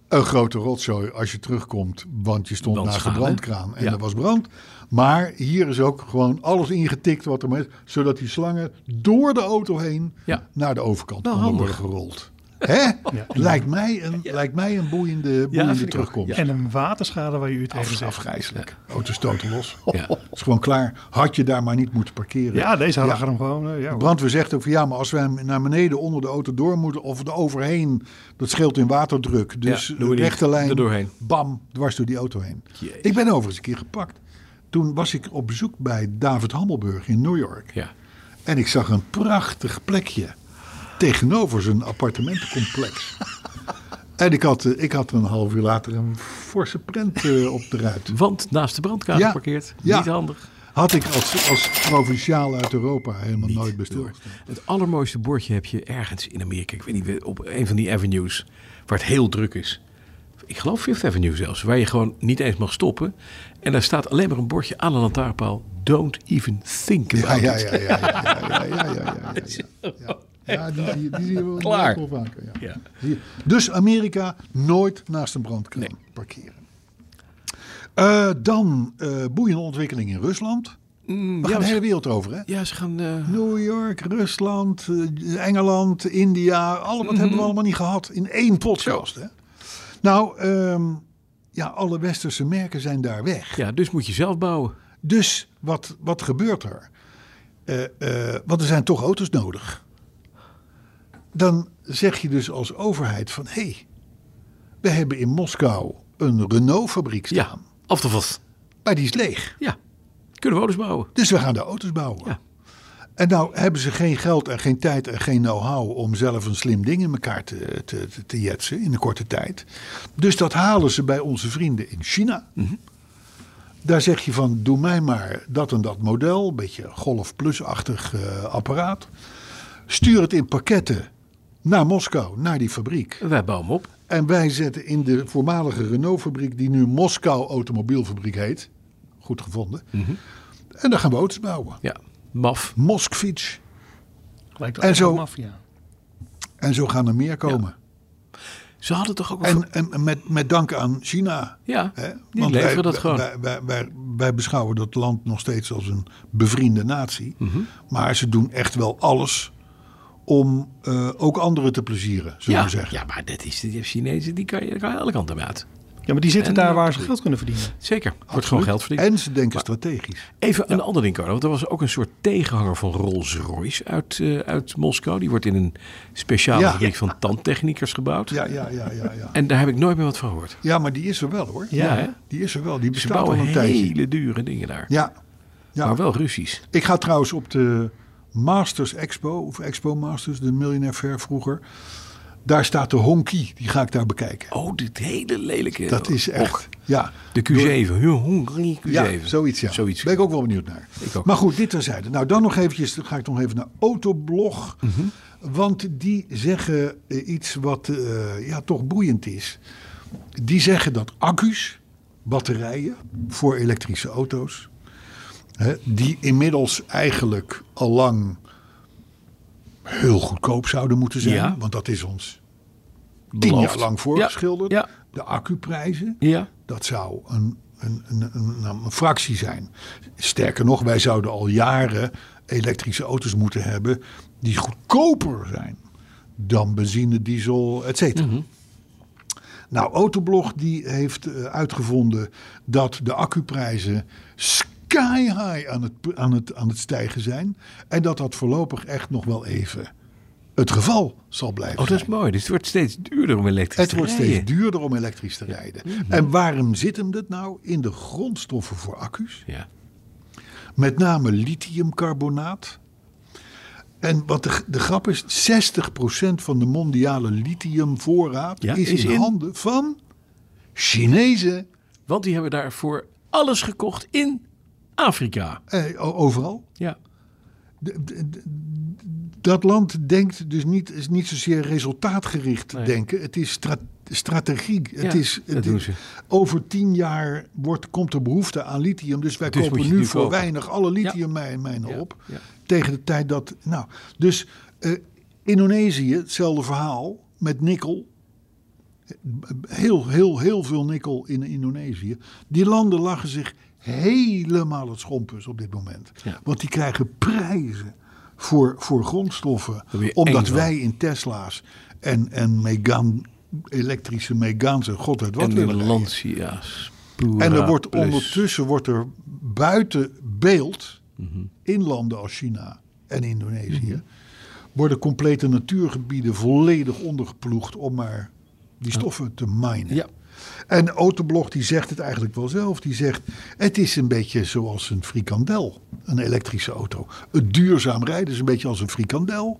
een grote rotzooi als je terugkomt, want je stond naast de brandkraan en Ja. er was brand. Maar hier is ook gewoon alles ingetikt wat er is, zodat die slangen door de auto heen Ja. naar de overkant handig. worden gerold. Hè? Lijkt, mij een, lijkt mij een boeiende, boeiende terugkomst. En een waterschade waar je u tegen zegt. afgrijzelijk. Auto's stoten los. Ja. is gewoon klaar. Had je daar maar niet moeten parkeren. Ja, deze Ja. hadden hem gewoon. eh, ja, brandweer zegt ook van ja, maar als we hem naar beneden onder de auto door moeten of er overheen, dat scheelt in waterdruk. Dus de rechte lijn, doorheen. bam, dwars door die auto heen. Ik ben overigens een keer gepakt. Toen was ik op bezoek bij David Hammelburg in New York. Ja. En ik zag een prachtig plekje tegenover zijn appartementencomplex. En ik had, eh, ik had een half uur later een forse print eh, op de ruit. Want naast de brandkaart ja, geparkeerd. Ja. Niet handig. Had ik als, als provinciaal uit Europa helemaal nooit besteld. Het allermooiste bordje heb je ergens in Amerika. Ik weet niet, op een van die avenues waar het heel druk is. Ik geloof Fifth Avenue zelfs. Waar je gewoon niet eens mag stoppen. En daar staat alleen maar een bordje aan een lantaarnpaal. Don't even think about it. ja, ja, ja, ja, ja. ja, ja, ja Ja, die, zie je- die zie je wel Klaar. wel vaker. Ja. Dus Amerika nooit naast een brandkraan parkeren. Eh, dan eh boeiende ontwikkeling in Rusland. Mm, We ja, gaan de hele wereld over, hè? ja, ze gaan... eh, New York, Rusland, Engeland, India. Alle, wat Mhm. hebben we allemaal niet gehad in één podcast, hè? Nou, ehm, ja, alle westerse merken zijn daar weg. ja, dus moet je zelf bouwen. Dus wat, wat gebeurt er? Eh, eh, want er zijn toch auto's nodig. Dan zeg je dus als overheid van... hé, hey, we hebben in Moskou een Renault-fabriek Ja, staan. af te vast. Maar die is leeg. Ja, kunnen we auto's bouwen. Dus we gaan de auto's bouwen. Ja. En nou hebben ze geen geld en geen tijd en geen know-how... om zelf een slim ding in elkaar te, te, te, jetsen in een korte tijd. Dus dat halen ze bij onze vrienden in China. Daar zeg je van, doe mij maar dat en dat model. Een beetje Golf Plus-achtig eh, apparaat. Stuur het in pakketten naar Moskou, naar die fabriek. Wij bouwen hem op. En wij zetten in de voormalige Renault-fabriek... die nu Moskou Automobielfabriek heet. Goed gevonden. En dan gaan we auto's bouwen. Ja, maf. Moskvits. Lijkt En zo-. Maffia. En zo gaan er meer komen. Ze hadden toch ook... een En, en met, met dank aan China. Ja, Hè? die Want leveren wij, dat gewoon. Wij, wij, wij, wij beschouwen dat land nog steeds als een bevriende natie. Mhm. Maar ze doen echt wel alles om eh, ook anderen te plezieren, zullen ja, we zeggen. ja, maar dat is de Chinezen, die kan je, die kan je alle kanten uit. Ja, maar die zitten En- daar waar ze geld kunnen verdienen. Zeker, wordt gewoon geld verdiend. En ze denken strategisch. Even een ander ding, Carlo. Want er was ook een soort tegenhanger van Rolls-Royce uit, eh, uit Moskou. Die wordt in een speciale Ja. fabriek van tandtechnikers gebouwd. Ja, ja, ja, ja, ja. En daar heb ik nooit meer wat van gehoord. Ja, maar die is er wel hoor. Ja? Die is er wel. Die Ze bestaat al bouwen een tijdje. hele dure dingen daar. Ja. ja. Maar wel Russisch. Ik ga trouwens op de Masters Expo, of Expo Masters, de Millionaire Fair vroeger. Daar staat de Honky, die ga ik daar bekijken. Oh, dit hele lelijke... Dat is echt, Och, ja. de Q7. Hongrie Q7. Ja, zoiets ja. Zoiets. Ben ik ook wel benieuwd naar. Ik ook. Maar goed, dit terzijde. Nou, dan nog eventjes, dan ga ik nog even naar Autoblog. Mhm. Want die zeggen eh, iets wat eh, ja, toch boeiend is. Die zeggen dat accu's, batterijen voor elektrische auto's... Die inmiddels eigenlijk al lang heel goedkoop zouden moeten zijn. Ja. Want dat is ons tien Beloofd. jaar lang voorgeschilderd. Ja, De accuprijzen. Dat zou een, een, een, een, een fractie zijn. Sterker nog, wij zouden al jaren elektrische auto's moeten hebben die goedkoper zijn dan benzine, diesel, et cetera. Nou, Autoblog die heeft eh, uitgevonden dat de accuprijzen sky high aan het, aan, het, aan het stijgen zijn. En dat dat voorlopig echt nog wel even het geval zal blijven Oh, dat is zijn. mooi. Dus het wordt steeds duurder om elektrisch Het te wordt rijden. steeds duurder om elektrisch te rijden. En waarom zit hem dat nou? In de grondstoffen voor accu's. Ja. Met name lithiumcarbonaat. En wat de, de grap is, 60% van de mondiale lithiumvoorraad Ja, is, is in, in- handen van Chinezen. Want die hebben daarvoor alles gekocht in Afrika. Eh, overal. Ja. de- de- de- dat land denkt dus niet, is niet zozeer resultaatgericht Nee. denken. Het is stra- strategie. Ja, het is, het over tien jaar wordt, komt er behoefte aan lithium. Dus wij Dus kopen nu voor kopen. weinig alle lithiummijnen Ja, op. ja. Tegen de tijd dat. Nou, dus eh, Indonesië, hetzelfde verhaal met nikkel. Heel, heel, heel veel nikkel in Indonesië. Die landen lachen zich helemaal het schompus op dit moment. Ja. Want die krijgen prijzen voor, voor grondstoffen. Omdat van. wij in Tesla's en, en Megaan, elektrische Megaanse, god weet wat en willen. Lancia's. En er wordt Plus. ondertussen wordt er buiten beeld Mhm. in landen als China en Indonesië worden complete natuurgebieden volledig ondergeploegd om maar die stoffen te minen. Ja. En Autoblog die zegt het eigenlijk wel zelf. Die zegt het is een beetje zoals een frikandel, een elektrische auto. Het duurzaam rijden is een beetje als een frikandel.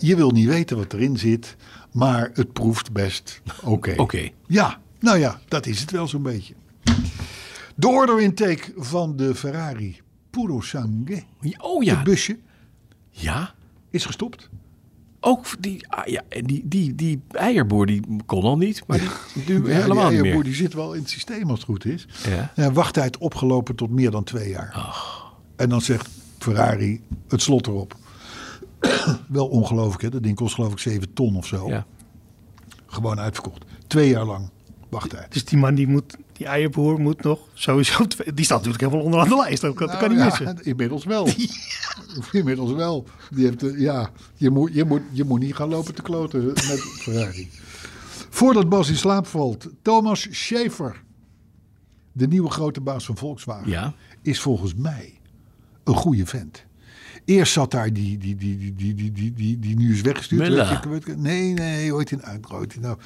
Je wil niet weten wat erin zit, maar het proeft best oké. Oké. Ja, nou ja, dat is het wel zo'n beetje. De order intake van de Ferrari Puro Sangue, Oh ja. het busje, Ja. is gestopt. Ook die, ah, ja, en die, die, die eierboer die kon al niet, maar die nu Ja, helemaal die niet eierboer meer. die zit wel in het systeem als het goed is. Ja. Ja, wachttijd opgelopen tot meer dan twee jaar. En dan zegt Ferrari het slot erop. wel ongelooflijk hè, dat ding kost geloof ik 7 ton of zo. Ja. Gewoon uitverkocht. Twee jaar lang wachttijd. Dus die man die moet, die eierboer moet nog sowieso, die staat natuurlijk helemaal onderaan de lijst. Dat kan niet Nou missen. Inmiddels wel. Inmiddels wel. Die heeft, eh, ja, je, moet, je, moet, je moet niet gaan lopen te kloten met Ferrari. Voordat Bas in slaap valt, Thomas Schaefer, de nieuwe grote baas van Volkswagen, Ja. is volgens mij een goede vent. Eerst zat daar die, die, die, die, die, die, die, die, die nu is weggestuurd. Je- nee, nee, ooit in uit. Ooit in, nou,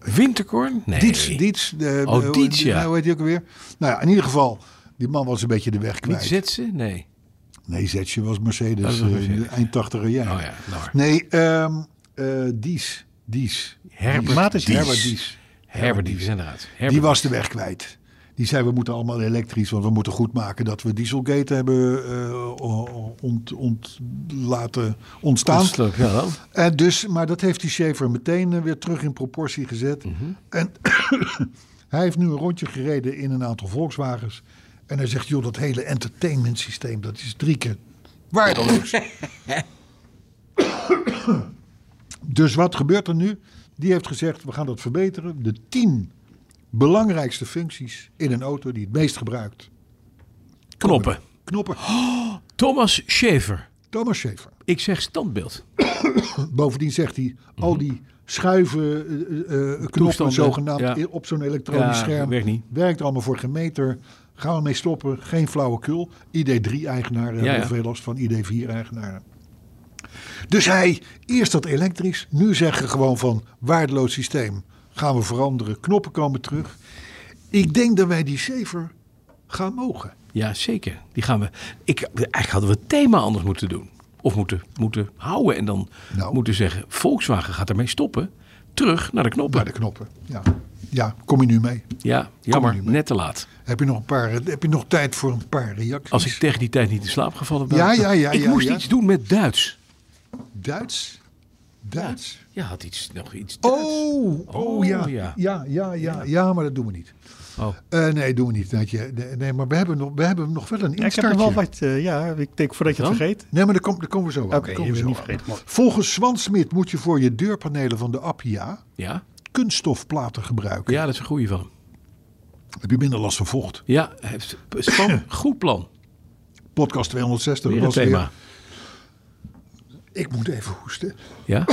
Winterkorn? Nee. Diets, Diets. de- Oh, de- Diets, ja. nou, Hoe heet die ook alweer? Nou ja, in ieder geval, die man was een beetje de weg Niet kwijt. Zetsen? Nee. Nee, Zetje was Mercedes, Dat was eh, Mercedes. de eind 80 jaar. Oh ja, nou. Nee, ehm eh Dies. Dies. Herbert Dies. Herbert Dies. Herbert die zijn eruit. Herbert Die was de weg kwijt. Die zei, we moeten allemaal elektrisch, want we moeten goed maken dat we Dieselgate hebben eh, ont, ont, laten ontstaan. Ontsloop, ja dan. En dus, maar dat heeft die Schaefer meteen eh, weer terug in proportie gezet. Mhm. En hij heeft nu een rondje gereden in een aantal Volkswagens. En hij zegt, joh, dat hele entertainment systeem, dat is drie keer waardeloos. dus wat gebeurt er nu? Die heeft gezegd, we gaan dat verbeteren. De tien belangrijkste functies in een auto die het meest gebruikt. Knoppen. Knoppen. Thomas Schaefer. Thomas Schaefer. Ik zeg standbeeld. Bovendien zegt hij, al die schuiven eh, eh, eh, knoppen zogenaamd ja. op zo'n elektronisch Ja, scherm. werkt niet. Werkt allemaal voor geen meter. Gaan we mee stoppen. Geen flauwekul. ID3-eigenaren Ja, hebben ja. veel last van ID4-eigenaren. Dus hij, eerst dat elektrisch. Nu zeggen gewoon van waardeloos systeem. Gaan we veranderen. Knoppen komen terug. Ik denk dat wij die Saver gaan mogen. Ja, zeker. Die gaan we. Ik, eigenlijk hadden we het thema anders moeten doen. Of moeten, moeten houden en dan Nou. moeten zeggen: Volkswagen gaat ermee stoppen. Terug naar de knoppen. Bij de knoppen. Ja. ja, kom je nu mee? Ja, jammer. mee. Net te laat. Heb je nog, een paar, heb je nog tijd voor een paar reacties? Als ik tegen die tijd niet in slaap gevallen ben. Ja, ja, ja, Ik ja, moest ja. iets doen met Duits. Duits? Duits? Ja, had iets, nog iets Duits. Oh, oh, Oh, ja. ja. Ja. Ja, ja, ja, maar dat doen we niet. Oh. Eh, nee, doen we niet. Dat je, nee, nee, maar we hebben nog, we hebben nog wel een Ja, ik heb instartje. er wel wat, eh, ja, ik denk voordat je het vergeet. Nee, maar daar, kom, daar komen we zo aan. Oké, je komen zo niet vergeten. Volgens Swansmit moet je voor je deurpanelen van de Appia Ja? kunststofplaten gebruiken. ja, dat is een goede van. Heb je minder last van vocht. Ja, heeft Span, goed plan. Podcast 260 Weer een was thema. weer... Ik moet even hoesten. Ja?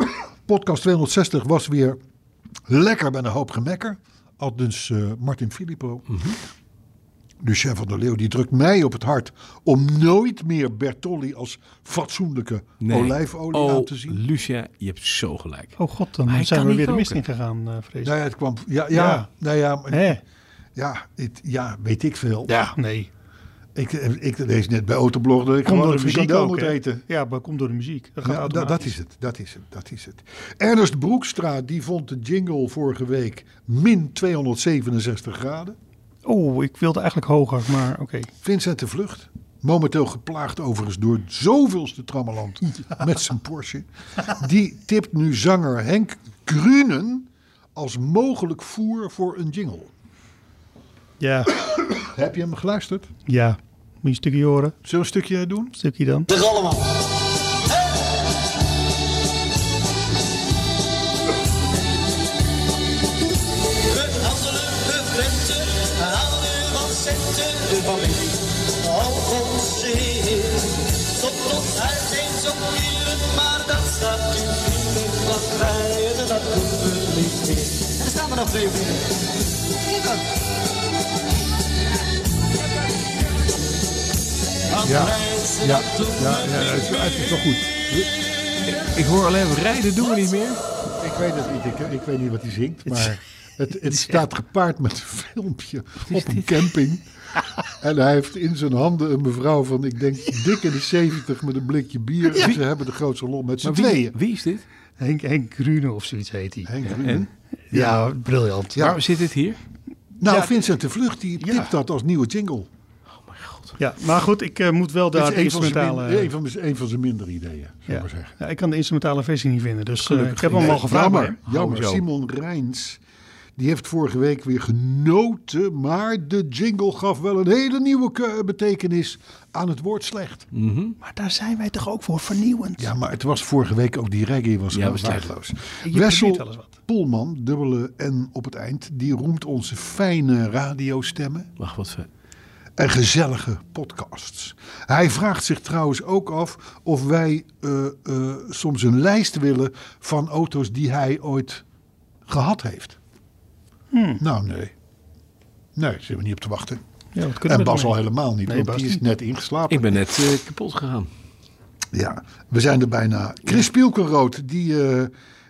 Podcast 260 was weer lekker met een hoop gemekker. Al dus eh, Martin Filippo. Mhm. De chef van de Leeuw, die drukt mij op het hart om nooit meer Bertolli als fatsoenlijke olijfolie oh, aan te zien. Lucia, je hebt zo gelijk. Oh god, dan Maar zijn we weer de mist koken. ingegaan, uh, vrees ik. Nou ja, het kwam. Ja, ja, Ja. Nou ja, maar- ja, het, ja, weet ik veel. Ja, nee. Ik, ik lees net bij Autoblog dat ik Komt gewoon door een de muziek frikandel moet eten. Ja, maar komt door de muziek. Dat Ja, is het, dat is het, dat is het. Ernest Broekstra, die vond de jingle vorige week min 267 graden. Oh, ik wilde eigenlijk hoger, maar oké. Vincent de Vlucht, momenteel geplaagd overigens door zoveelste trammeland met zijn Porsche. Die tipt nu zanger Henk Grunen als mogelijk voer voor een jingle. Ja, Heb je hem geluisterd? ja. Moet je een stukje horen? Zullen we een stukje doen? stukje dan. Dat is allemaal. We handelen, we venten, we houden van centen, de familie. Al onze heer, tot ons huis eens op uren, maar dat doen we niet meer. En er staan er nog twee vrienden. Hier kan. Ja, ja, ja, ja het, is, het is wel goed. Ik hoor alleen rijden doen we niet meer. Ik weet het niet, ik, ik weet niet wat hij zingt, maar het, het staat gepaard met een filmpje op een camping. En hij heeft in zijn handen een mevrouw van, ik denk, dik in de 70 met een blikje bier. En ze hebben de grootste lol met z'n tweeën. wie is dit? Henk, Henk Grune of zoiets heet hij. Henk. En? Ja, briljant. Ja. Waar zit dit hier? Nou, Ja. Vincent de Vlucht, die tipt dat als nieuwe jingle. Ja, maar goed, ik eh, moet wel Dat daar is de een van, zijn instrumentale... min- een, van, een van zijn mindere ideeën, zou ik maar zeggen. ja, ik kan de instrumentale versie niet vinden, dus eh, ik heb hem al gevraagd. Jammer, jammer. Simon Rijns, die heeft vorige week weer genoten. Maar de jingle gaf wel een hele nieuwe ke- betekenis aan het woord slecht. Maar daar zijn wij toch ook voor vernieuwend. Ja, maar het was vorige week ook die reggae was Ja, waardeloos. Wessel. Poelman, dubbele N op het eind, die roemt onze fijne radiostemmen Wacht, wat fijn. en gezellige podcasts. Hij vraagt zich trouwens ook af of wij eh, eh, soms een lijst willen van auto's die hij ooit gehad heeft. Nou, nee. Nee, daar zitten we niet op te wachten. Ja, En Bas al helemaal niet, Nee, Bas die is net ingeslapen. Ik ben net eh, kapot gegaan. Ja, we zijn er bijna. Chris Pielkenrood, die, eh,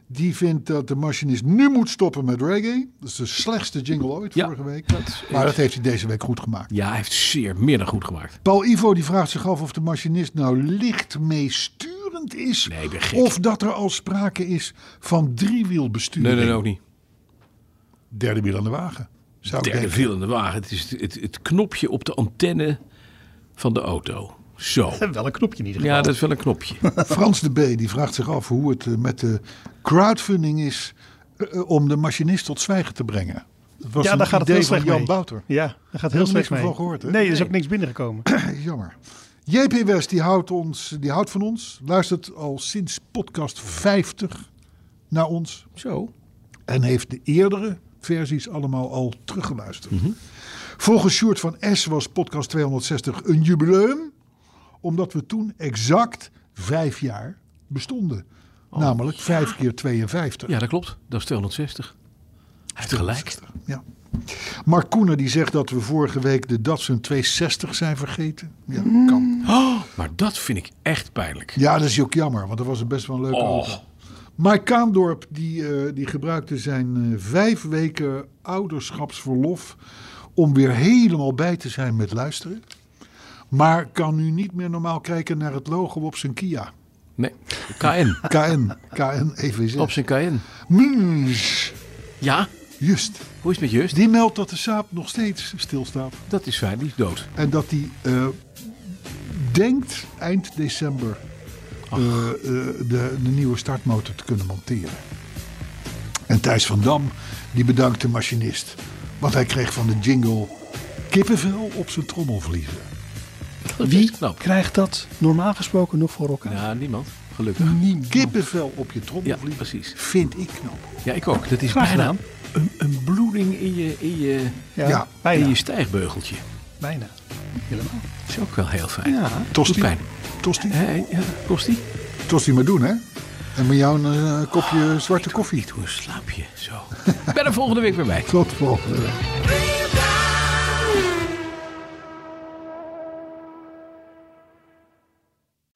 die vindt dat de machinist nu moet stoppen met reggae. Dat is de slechtste jingle ooit Ja, vorige week. dat is- maar dat heeft hij deze week goed gemaakt. Ja, hij heeft zeer meer dan goed gemaakt. Paul Ivo die vraagt zich af of de machinist nou licht meesturend is. Nee, ik ben gek. Of dat er al sprake is van driewielbesturing. Nee, nee, nee, ook niet. Derde wiel aan de wagen. Zou Derde viel in de wagen. Het is het, het, het knopje op de antenne van de auto. Zo. Wel een knopje in ieder geval. Ja, dat is wel een knopje. Frans de B die vraagt zich af hoe het eh, met de crowdfunding is eh, eh, om de machinist tot zwijgen te brengen. Dat was Ja, daar gaat het heel slecht van Jan mee. Bouter. Ja, daar gaat heel slecht niks mee. van gehoord, hè? Nee, er is Nee. ook niks binnengekomen. Jammer. JP West die houdt, ons, die houdt van ons. Luistert al sinds podcast 50 naar ons. Zo. En heeft de eerdere versies allemaal al teruggeluisterd. Mhm. Volgens Sjoerd van S was podcast 260 een jubileum. Omdat we toen exact vijf jaar bestonden. Namelijk vijf keer 52. Ja, dat klopt. Dat is 260. Hij heeft gelijk. Ja. Mark Koenen die zegt dat we vorige week de Datsun 260 zijn vergeten. Ja, kan. Oh, maar dat vind ik echt pijnlijk. Ja, dat is ook jammer, want dat was best wel een leuke Oh. auto. Mike Kaandorp die, eh, die gebruikte zijn eh, vijf weken ouderschapsverlof om weer helemaal bij te zijn met luisteren. Maar kan nu niet meer normaal kijken naar het logo op zijn Kia. Nee, KN. KN, KN EV6. Op zijn KN. Mens. Ja, Just. hoe is het met Just? Die meldt dat de Saab nog steeds stilstaat. Dat is fijn, die is dood. En dat hij eh, denkt eind december de, de nieuwe startmotor te kunnen monteren. En Thijs van Dam die bedankt de machinist. Want hij kreeg van de jingle kippenvel op zijn trommelvliezen. Wie knap. krijgt dat normaal gesproken nog voor elkaar? Ja, niemand. Gelukkig. Kippenvel op je Ja, trommelvlies precies. vind ik knap. Ja, ik ook. Dat is Graag bijna een, een bloeding in je, in je, Ja, Ja. bijna. in je stijgbeugeltje. bijna. Helemaal. Dat is ook wel heel fijn. Ja. Tosti. Doet pijn. Tosti. Ja, kost die? Tosti maar doen hè. En met jou een eh, kopje zwarte koffie. Hoe slaap je zo? Ik ben er volgende week weer bij. Tot volgende week.